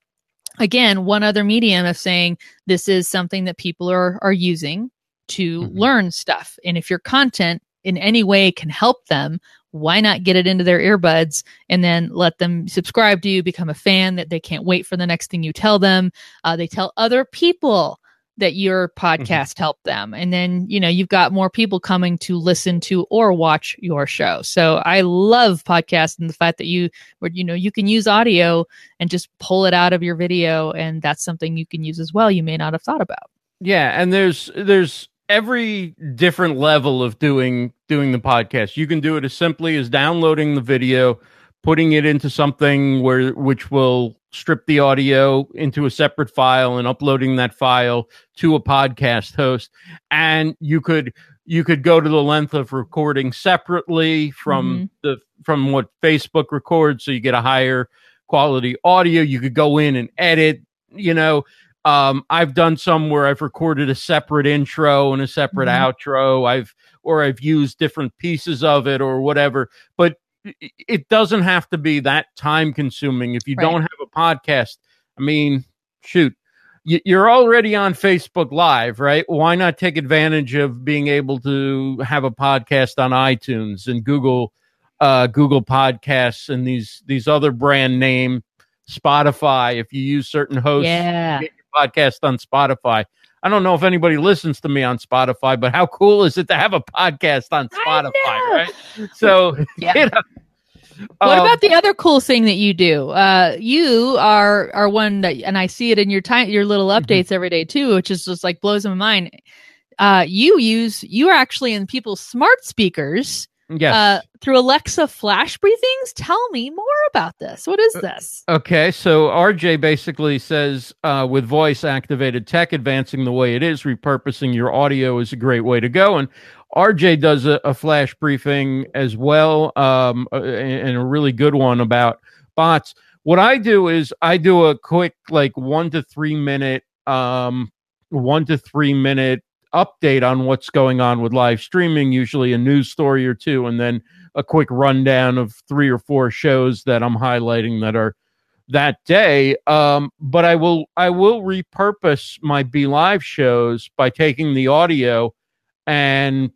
again, one other medium of saying this is something that people are are using to Mhm. learn stuff, and if your content in any way can help them why not get it into their earbuds and then let them subscribe to you become a fan that they can't wait for the next thing you tell them. Uh, they tell other people that your podcast helped them. And then you know you've got more people coming to listen to or watch your show. So i love podcasts and the fact that you where you know you can use audio and just pull it out of your video and that's something you can use as well you may not have thought about. Yeah, and there's there's every different level of doing doing the podcast. You can do it as simply as downloading the video, putting it into something where which will strip the audio into a separate file and uploading that file to a podcast host. And you could you could go to the length of recording separately from the from what Facebook records so you get a higher quality audio. You could go in and edit you know. Um i've done some where i've recorded a separate intro and a separate Mhm. outro. I've or i've used different pieces of it or whatever but it doesn't have to be that time consuming if you Right. don't have a podcast i mean shoot you're already on facebook live right why not take advantage of being able to have a podcast on itunes and google uh google podcasts and these these other brand name spotify if you use certain hosts yeah get your podcast on Spotify. I don't know if anybody listens to me on Spotify, but how cool is it to have a podcast on Spotify, right? So, <laughs> Yeah. <laughs> you know, What um, about the other cool thing that you do? Uh, you are are one that, and I see it in your time, your little Mhm. updates every day too, which is just like blows my mind. Uh, you use you are actually in people's smart speakers yes. uh, through Alexa flash briefings. Tell me more about this. What Uh, this? Okay, so RJ basically says uh, with voice activated tech advancing the way it is, repurposing your audio is a great way to go. And RJ does a, a flash briefing as well, um, uh, and a really good one about bots. What I do is I do a quick, like one to three minute, um, one to three minute update on what's going on with live streaming, usually a news story or two, and then a quick rundown of three or four shows that I'm highlighting that are that day. Um, but I will I will repurpose my BeLive shows by taking the audio and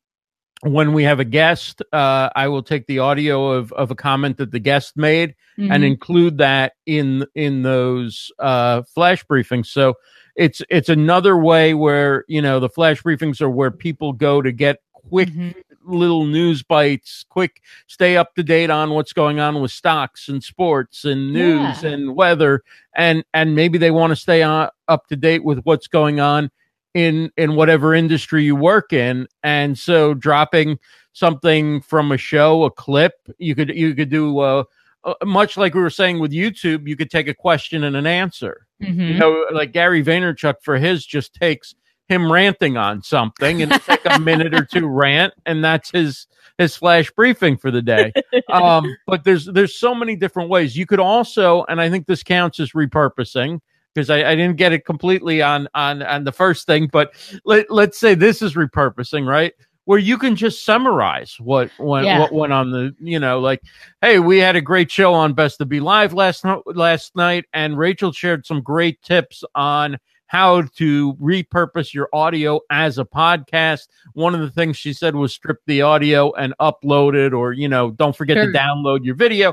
when we have a guest, uh, I will take the audio of, of a comment that the guest made and Mhm. include that in in those uh, flash briefings. So it's it's another way where you know the flash briefings are where people go to get quick Mhm. little news bites, quick stay up to date on what's going on with stocks and sports and news Yeah. and weather and and maybe they want to stay on, up to date with what's going on in in whatever industry you work in and so dropping something from a show a clip you could you could do uh, uh, much like we were saying with YouTube you could take a question and an answer you Mhm. know, like Gary Vaynerchuk for his just takes him ranting on something and <laughs> it's like a minute or two rant, and that's his his flash briefing for the day. <laughs> Um, but there's there's so many different ways. You could also, and I think this counts as repurposing because I, I didn't get it completely on on on the first thing, but let let's say this is repurposing, right? Where you can just summarize what went Yeah. what went on the you know like hey we had a great show on Best to BeLive last night last night and Rachel shared some great tips on how to repurpose your audio as a podcast. One of the things she said was strip the audio and upload it, or, you know, don't forget Sure. to download your video.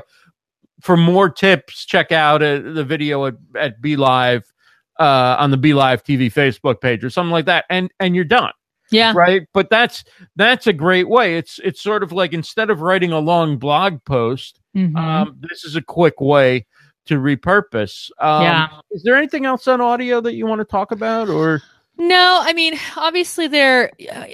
For more tips, check out uh, the video at, at BeLive uh, on the BeLive TV Facebook page or something like that. And, and you're done Yeah. right but that's that's a great way it's it's sort of like instead of writing a long blog post Mhm. um this is a quick way to repurpose um Yeah. is there anything else on audio that you want to talk about or No, I mean, obviously there,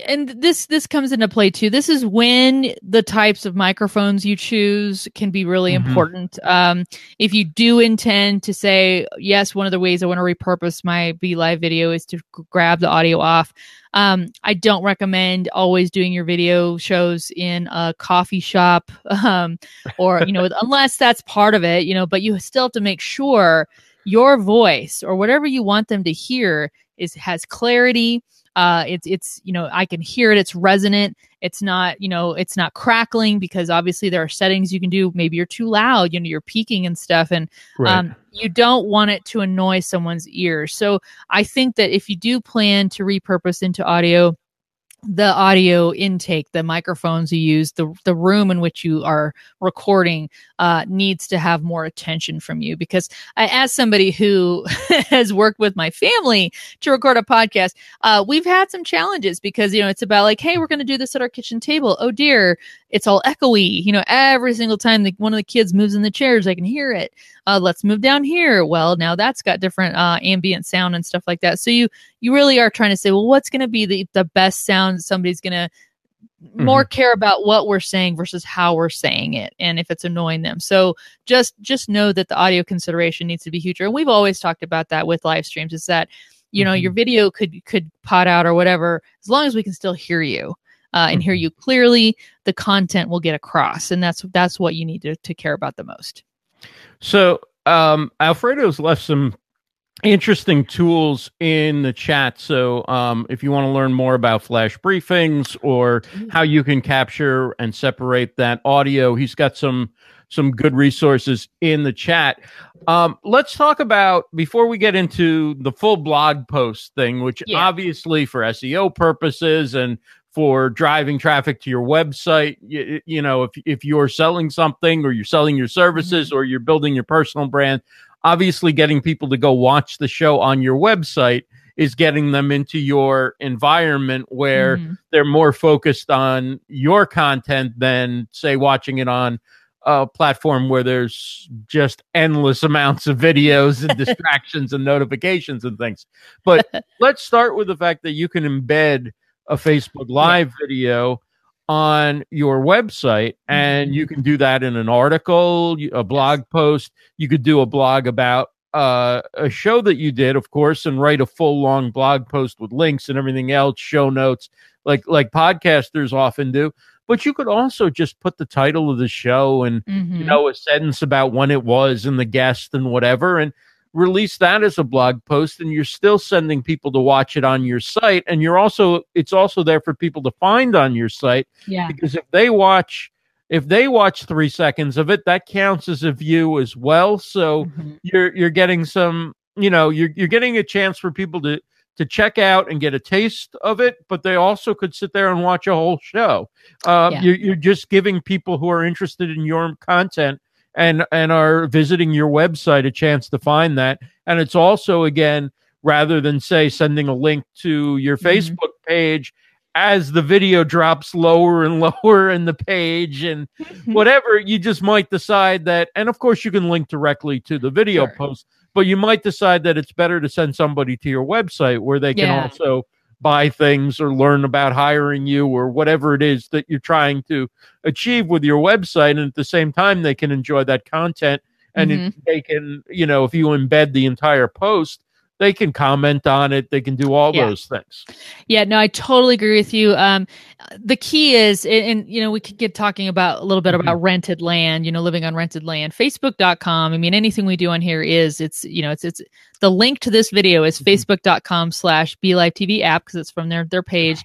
and this this comes into play too. This is when the types of microphones you choose can be really Mhm. important. Um, if you do intend to say yes, one of the ways I want to repurpose my BeLive video is to grab the audio off. Um, I don't recommend always doing your video shows in a coffee shop, <laughs> um, or you know, <laughs> unless that's part of it, you know. But you still have to make sure your voice or whatever you want them to hear is has clarity. Uh it's it's you know i can hear it. It's resonant. It's not you know it's not crackling because obviously there are settings you can do. Maybe you're too loud you know you're peaking and stuff. And um, you don't want it to annoy someone's ears so i think that if you do plan to repurpose into audio the audio intake, the microphones you use, the the room in which you are recording uh, needs to have more attention from you. Because I, as somebody who <laughs> has worked with my family to record a podcast, uh, we've had some challenges because you know it's about like, hey, we're going to do this at our kitchen table. Oh dear, it's all echoey. You know, every single time the, one of the kids moves in the chairs, I can hear it. Uh, let's move down here. Well, now that's got different uh, ambient sound and stuff like that. So you you really are trying to say, well, what's going to be the the best sound somebody's going to more mm-hmm. care about what we're saying versus how we're saying it and if it's annoying them so just just know that the audio consideration needs to be huge and we've always talked about that with live streams is that you know mm-hmm. your video could could pot out or whatever as long as we can still hear you uh, and mm-hmm. hear you clearly the content will get across and that's that's what you need to, to care about the most so um alfredo's left some interesting tools in the chat. So, um, if you want to learn more about flash briefings or mm. how you can capture and separate that audio, he's got some some good resources in the chat. Um, let's talk about before we get into the full blog post thing, which yeah. obviously for SEO purposes and for driving traffic to your website you, you, know if, if you're selling something or you're selling your services mm-hmm. or you're building your personal brand obviously getting people to go watch the show on your website is getting them into your environment where mm-hmm. they're more focused on your content than say watching it on a platform where there's just endless <laughs> amounts of videos and distractions and notifications and things. But <laughs> let's start with the fact that you can embed a Facebook live yeah. video on your website and you can do that in an article a blog post you could do a blog about uh, a show that you did of course and write a full long blog post with links and everything else show notes like like podcasters often do but you could also just put the title of the show and mm-hmm. you know a sentence about when it was and the guest and whatever and release that as a blog post and you're still sending people to watch it on your site and you're also it's also there for people to find on your site yeah because if they watch if they watch three seconds of it that counts as a view as well so mm-hmm. you're you're getting some you know you're, you're getting a chance for people to to check out and get a taste of it, but they also could sit there and watch a whole show. Um, yeah. you're, you're just giving people who are interested in your content and and are visiting your website a chance to find that and it's also again rather than say sending a link to your mm-hmm. facebook page as the video drops lower and <laughs> lower in the page and mm-hmm. whatever you just might decide that and of course you can link directly to the video sure. post but you might decide that it's better to send somebody to your website where they can yeah. also buy things or learn about hiring you or whatever it is that you're trying to achieve with your website and at the same time they can enjoy that content and mm-hmm. it, they can you know if you embed the entire post they can comment on it they can do all yeah. those things yeah no i totally agree with you um the key is and, you know we could get talking about a little bit mm-hmm. about rented land you know living on rented land facebook.com i mean anything we do on here is it's you know it's it's the link to this video is mm-hmm. facebook.com slash be live tv app because it's from their their page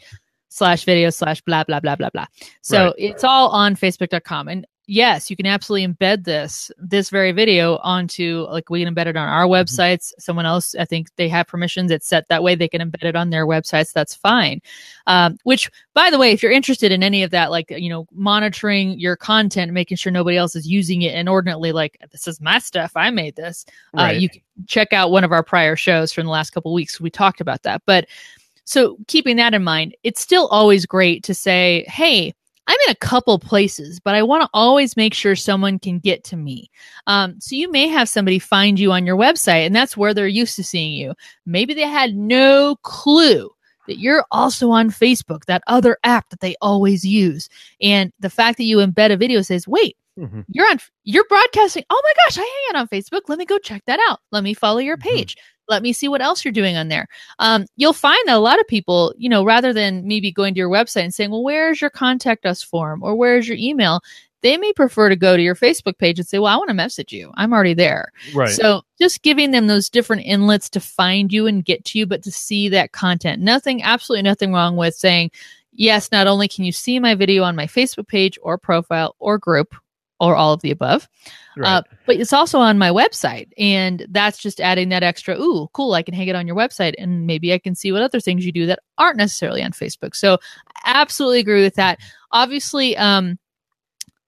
slash video slash blah blah blah blah blah so right. it's all on facebook.com and yes, you can absolutely embed this this very video onto like we can embed it on our mm-hmm. websites. Mm-hmm. Someone else, I think they have permissions. It's set that way they can embed it on their websites. That's fine. Um, which, by the way, if you're interested in any of that, like you know, monitoring your content, making sure nobody else is using it inordinately, like this is my stuff, I made this. Uh, right. Uh, you can check out one of our prior shows from the last couple weeks. We talked about that, but. So, keeping that in mind, it's still always great to say, hey, I'm in a couple places, but I want to always make sure someone can get to me. Um, so you may have somebody find you on your website, and that's where they're used to seeing you. Maybe they had no clue that you're also on Facebook, that other app that they always use. And the fact that you embed a video says, wait, mm-hmm. you're on, you're broadcasting. Oh my gosh, I hang out on Facebook. Let me go check that out. Let me follow your mm-hmm. page. Mm-hmm let me see what else you're doing on there. Um, you'll find that a lot of people, you know, rather than maybe going to your website and saying, well, where's your contact us form or where's your email? They may prefer to go to your Facebook page and say, well, I want to message you. I'm already there. Right. So just giving them those different inlets to find you and get to you, but to see that content. Nothing, absolutely nothing wrong with saying, yes, not only can you see my video on my Facebook page or profile or group, or all of the above. Right. Uh, but it's also on my website, and that's just adding that extra. Ooh, cool! I can hang it on your website, and maybe I can see what other things you do that aren't necessarily on Facebook. So, I absolutely agree with that. Obviously, um,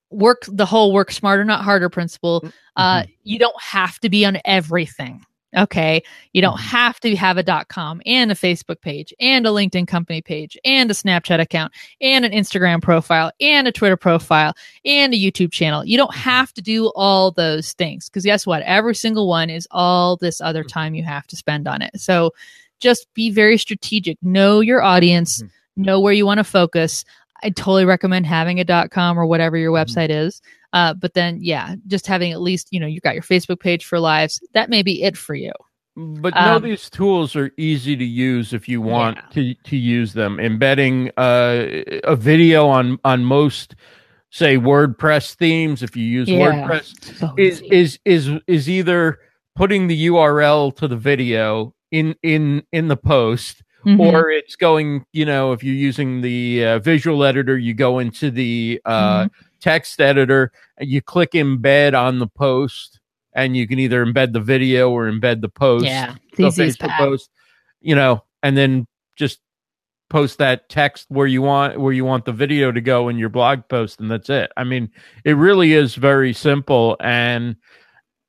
work the whole work smarter, not harder principle. Uh, you don't have to be on everything. Okay. You don't Mhm. have to have a dot com and a Facebook page and a LinkedIn company page and a Snapchat account and an Instagram profile and a Twitter profile and a YouTube channel. You don't mm-hmm. have to do all those things because guess what? Every single one is all this other mm-hmm. time you have to spend on it. So just be very strategic. Know your audience, mm-hmm. know where you want to focus. I totally recommend having a dot com or whatever your Mhm. website is. Uh, but then, yeah, just having at least, you know, you've got your Facebook page for lives. That may be it for you. But Um, these tools are easy to use if you want to, to use them. Embedding uh, a video on on most, say, WordPress themes. If you use Yeah. WordPress, So is is is is either putting the URL to the video in in in the post, Mhm. or it's going. You know, if you're using the uh, visual editor, you go into the uh, text editor, you click embed on the post, and you can either embed the video or embed the post yeah, the it's easy as Facebook post, you know, and then just post that text where you want where you want the video to go in your blog post, and that's it. I mean, it really is very simple, and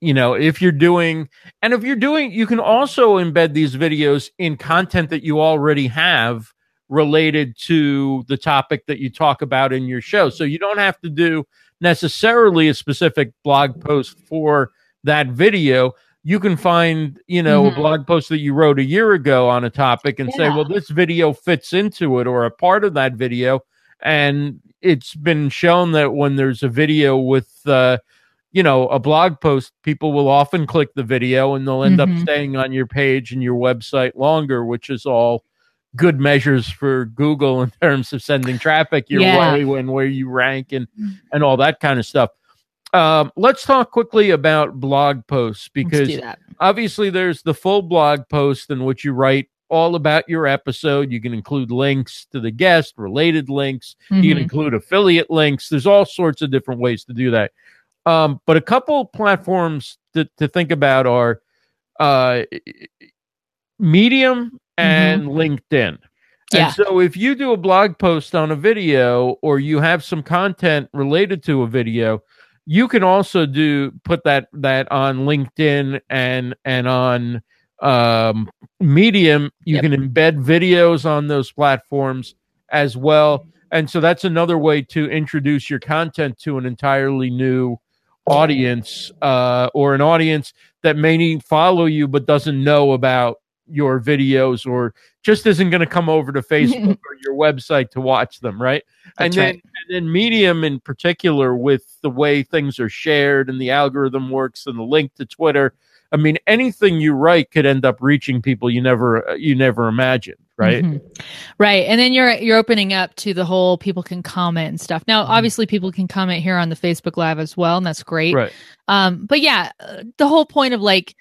you know, if you're doing, and if you're doing, you can also embed these videos in content that you already have related to the topic that you talk about in your show. So you don't have to do necessarily a specific blog post for that video you can find you know Mhm. a blog post that you wrote a year ago on a topic and say well this video fits into it or a part of that video and it's been shown that when there's a video with uh you know a blog post people will often click the video and they'll end up Mhm. staying on your page and your website longer which is all good measures for google <laughs> in terms of sending traffic your Yeah. way and where you rank and and all that kind of stuff um, let's talk quickly about blog posts because obviously there's the full blog post in which you write all about your episode. You can include links to the guest, related links. You can Mhm. include affiliate links. There's all sorts of different ways to do that. Um, but a couple platforms to, to think about are uh, Medium and LinkedIn. Yeah. And so if you do a blog post on a video or you have some content related to a video, you can also do put that that on LinkedIn and and on um Medium. You Yep. can embed videos on those platforms as well. And so that's another way to introduce your content to an entirely new audience uh, or an audience that may follow you but doesn't know about your videos or just isn't going to come over to <laughs> Facebook or your website to watch them, right? and then right. and then Medium in particular with the way things are shared and the algorithm works and the link to Twitter. I mean, anything you write could end up reaching people you never you never imagined, right? Mhm. Right. And then you're you're opening up to the whole people can comment and stuff. Now, Mhm. obviously people can comment here on the Facebook live as well, and that's great. Right. Um, but yeah, the whole point of like,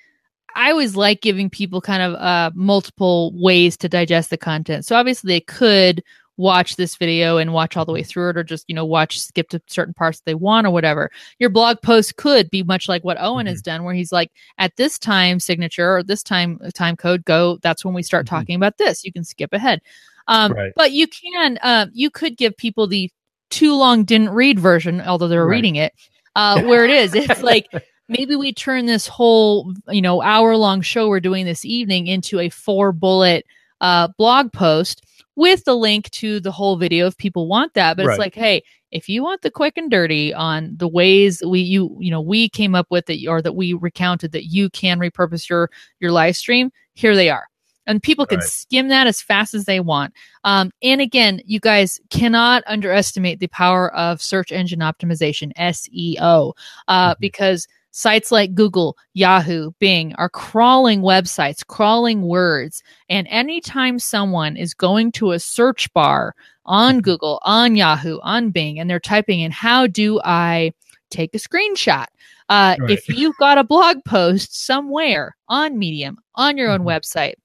I always like giving people kind of uh, multiple ways to digest the content. So obviously they could watch this video and watch all the way through it, or just you know watch skip to certain parts they want or whatever. Your blog post could be much like what Owen has done, where he's like, at this time signature or this time time code, go. That's when we start Mhm. talking about this. You can skip ahead. Um, Right. But you can, uh, you could give people the too long didn't read version, although they're Right. reading it. Uh, <laughs> where it is, it's like maybe we turn this whole you know hour long show we're doing this evening into a four bullet uh, blog post with the link to the whole video if people want that but Right. it's like hey if you want the quick and dirty on the ways we you you know we came up with it or that we recounted that you can repurpose your your live stream here they are and people can Right. skim that as fast as they want um, and again you guys cannot underestimate the power of search engine optimization seo uh, Mhm. because sites like Google, Yahoo, Bing are crawling websites, crawling words. And anytime someone is going to a search bar on Mhm. Google, on Yahoo, on Bing, and they're typing in, how do I take a screenshot? Uh, Right. If you've got a blog post somewhere on Medium, on your own Mhm. website,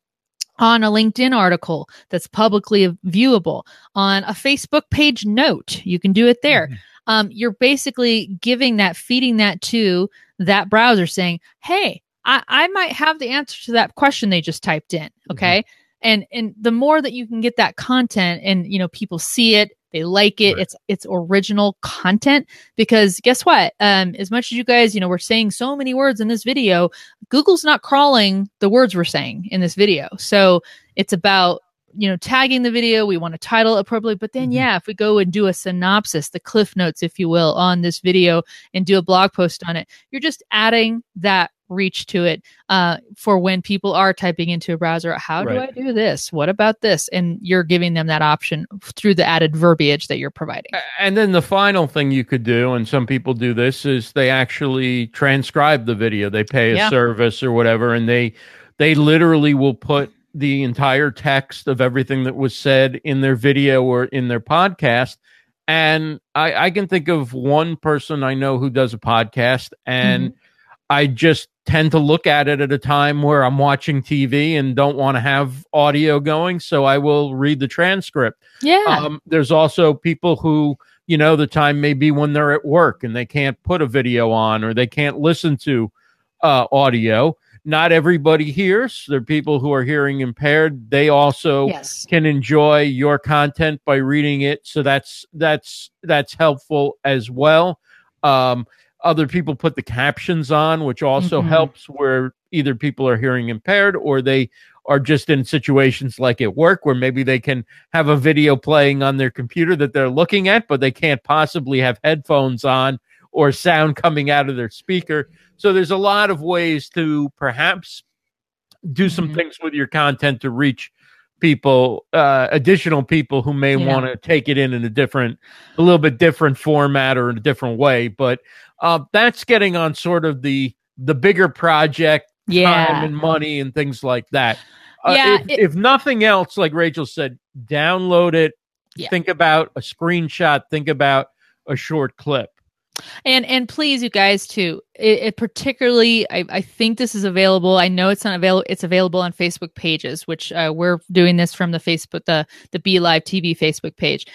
on a LinkedIn article that's publicly viewable, on a Facebook page note, you can do it there Mhm. um, you're basically giving that, feeding that to that browser saying, Hey, I, I might have the answer to that question they just typed in. Okay. Mm-hmm. And, and the more that you can get that content and, you know, people see it, they like it. Right. It's it's original content because guess what? Um, as much as you guys, you know, we're saying so many words in this video, Google's not crawling the words we're saying in this video. So it's about you know tagging the video we want to title appropriately but then mm-hmm. yeah if we go and do a synopsis the cliff notes if you will on this video and do a blog post on it you're just adding that reach to it uh, for when people are typing into a browser how right. do i do this what about this and you're giving them that option through the added verbiage that you're providing and then the final thing you could do and some people do this is they actually transcribe the video they pay a yeah. service or whatever and they they literally will put the entire text of everything that was said in their video or in their podcast and I, I can think of one person I know who does a podcast, and mm-hmm. I just tend to look at it at a time where I'm watching TV and don't want to have audio going. So I will read the transcript. Yeah. Um, there's also people who, you know, the time may be when they're at work and they can't put a video on or they can't listen to uh, audio. Not everybody hears. There are people who are hearing impaired. They also yes. can enjoy your content by reading it. So that's that's that's helpful as well. Um, other people put the captions on, which also mm-hmm. helps where either people are hearing impaired or they are just in situations like at work where maybe they can have a video playing on their computer that they're looking at, but they can't possibly have headphones on or sound coming out of their speaker. So there's a lot of ways to perhaps do some mm-hmm. things with your content to reach people uh additional people who may yeah. want to take it in in a different a little bit different format or in a different way but uh, that's getting on sort of the the bigger project yeah. time and money and things like that. Uh, yeah, if, it, if, nothing else, like Rachel said, download it. Yeah. Think about a screenshot. Think about a short clip. And and please, you guys, too. It, it particularly, I, I think this is available. I know it's not available. It's available on Facebook pages, which uh, we're doing this from the Facebook, the the BeLive TV Facebook page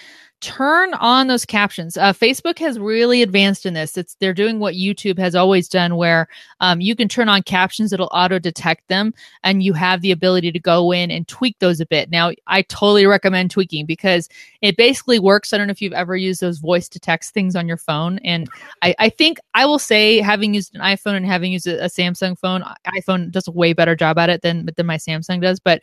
turn on those captions. Uh, Facebook has really advanced in this. It's they're doing what YouTube has always done, where um, you can turn on captions; it'll auto detect them, and you have the ability to go in and tweak those a bit. Now, I totally recommend tweaking because it basically works. I don't know if you've ever used those voice to text things on your phone, and I, I think I will say, having used an iPhone and having used a, a Samsung phone, iPhone does a way better job at it than than my Samsung does, but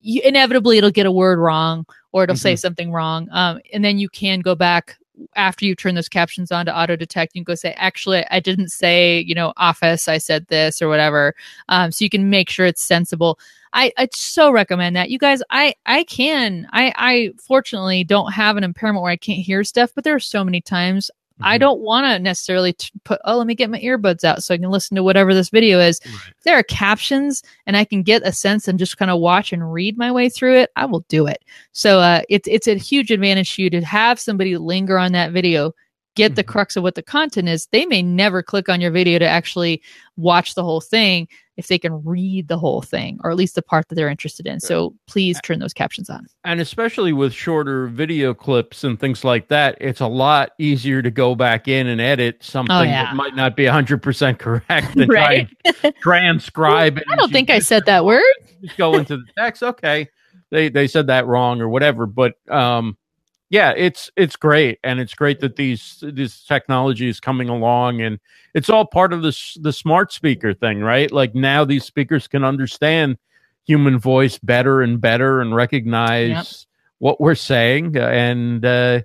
you, inevitably it'll get a word wrong or it'll mm-hmm. say something wrong. Um, and then you can go back after you turn those captions on to auto detect. You can go say, actually, I didn't say, you know, office, I said this or whatever. Um, so you can make sure it's sensible. I, I so recommend that. You guys, I, I can, I, I fortunately don't have an impairment where I can't hear stuff, but there are so many times I mm-hmm. don't want to necessarily t- put, oh, let me get my earbuds out so I can listen to whatever this video is. Right. There are captions and I can get a sense and just kind of watch and read my way through it, I will do it. So uh, it's, it's a huge advantage to you to have somebody linger on that video, get the mm-hmm. crux of what the content is. They may never click on your video to actually watch the whole thing if they can read the whole thing or at least the part that they're interested in. So please turn those captions on. And especially with shorter video clips and things like that, it's a lot easier to go back in and edit something oh, yeah. that might not be 100% correct <laughs> than right? try transcribe it. <laughs> I don't think I said that word. Just go into the text. Okay. They, they said that wrong or whatever. But um, yeah, it's it's great, and it's great that these this technology is coming along, and it's all part of this the smart speaker thing, right? Like now these speakers can understand human voice better and better and recognize yep. what we're saying, and uh,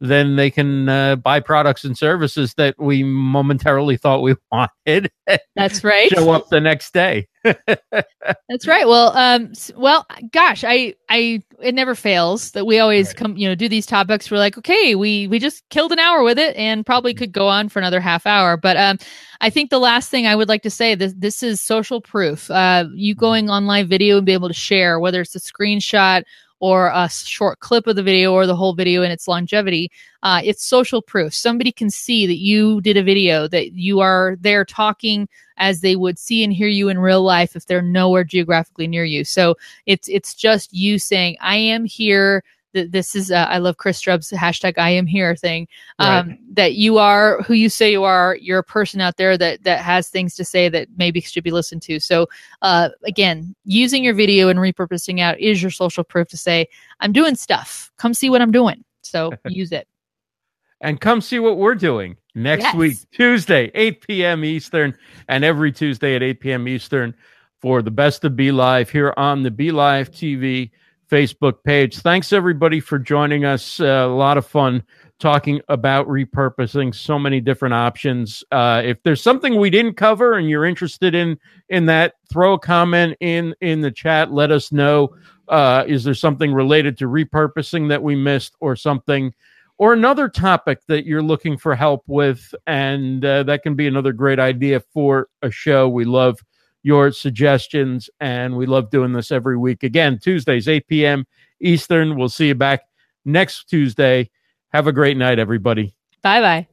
then they can uh, buy products and services that we momentarily thought we <laughs> wanted. That's right. Show up the next day. <laughs> That's right. Well, um, well, gosh, I, I, it never fails that we always right. come, you know, do these topics. We're like, okay, we, we just killed an hour with it and probably could go on for another half hour. But, um, I think the last thing I would like to say this, this is social proof. Uh, you mm-hmm. going on live video and be able to share, whether it's a screenshot or a short clip of the video or the whole video and its longevity. Uh, it's social proof. Somebody can see that you did a video, that you are there talking as they would see and hear you in real life if they're nowhere geographically near you. So it's it's just you saying, "I am here." Th- this is uh, I love Chris Strub's hashtag I am here thing. Um, Right. That you are who you say you are. You're a person out there that that has things to say that maybe should be listened to. So uh, again, using your video and repurposing out is your social proof to say I'm doing stuff. Come see what I'm doing. So <laughs> use it. and come see what we're doing next Yes. week, Tuesday, 8 p.m. Eastern, and every Tuesday at 8 p.m. Eastern for the best of BeLive here on the BeLive TV Facebook page. Thanks everybody for joining us. Uh, a lot of fun talking about repurposing so many different options. Uh, if there's something we didn't cover and you're interested in in that, throw a comment in in the chat. Let us know. Uh, is there something related to repurposing that we missed, or something? or another topic that you're looking for help with, and uh, that can be another great idea for a show. We love your suggestions, and we love doing this every week. Again, Tuesdays, 8 p.m. Eastern. We'll see you back next Tuesday. Have a great night, everybody. Bye bye.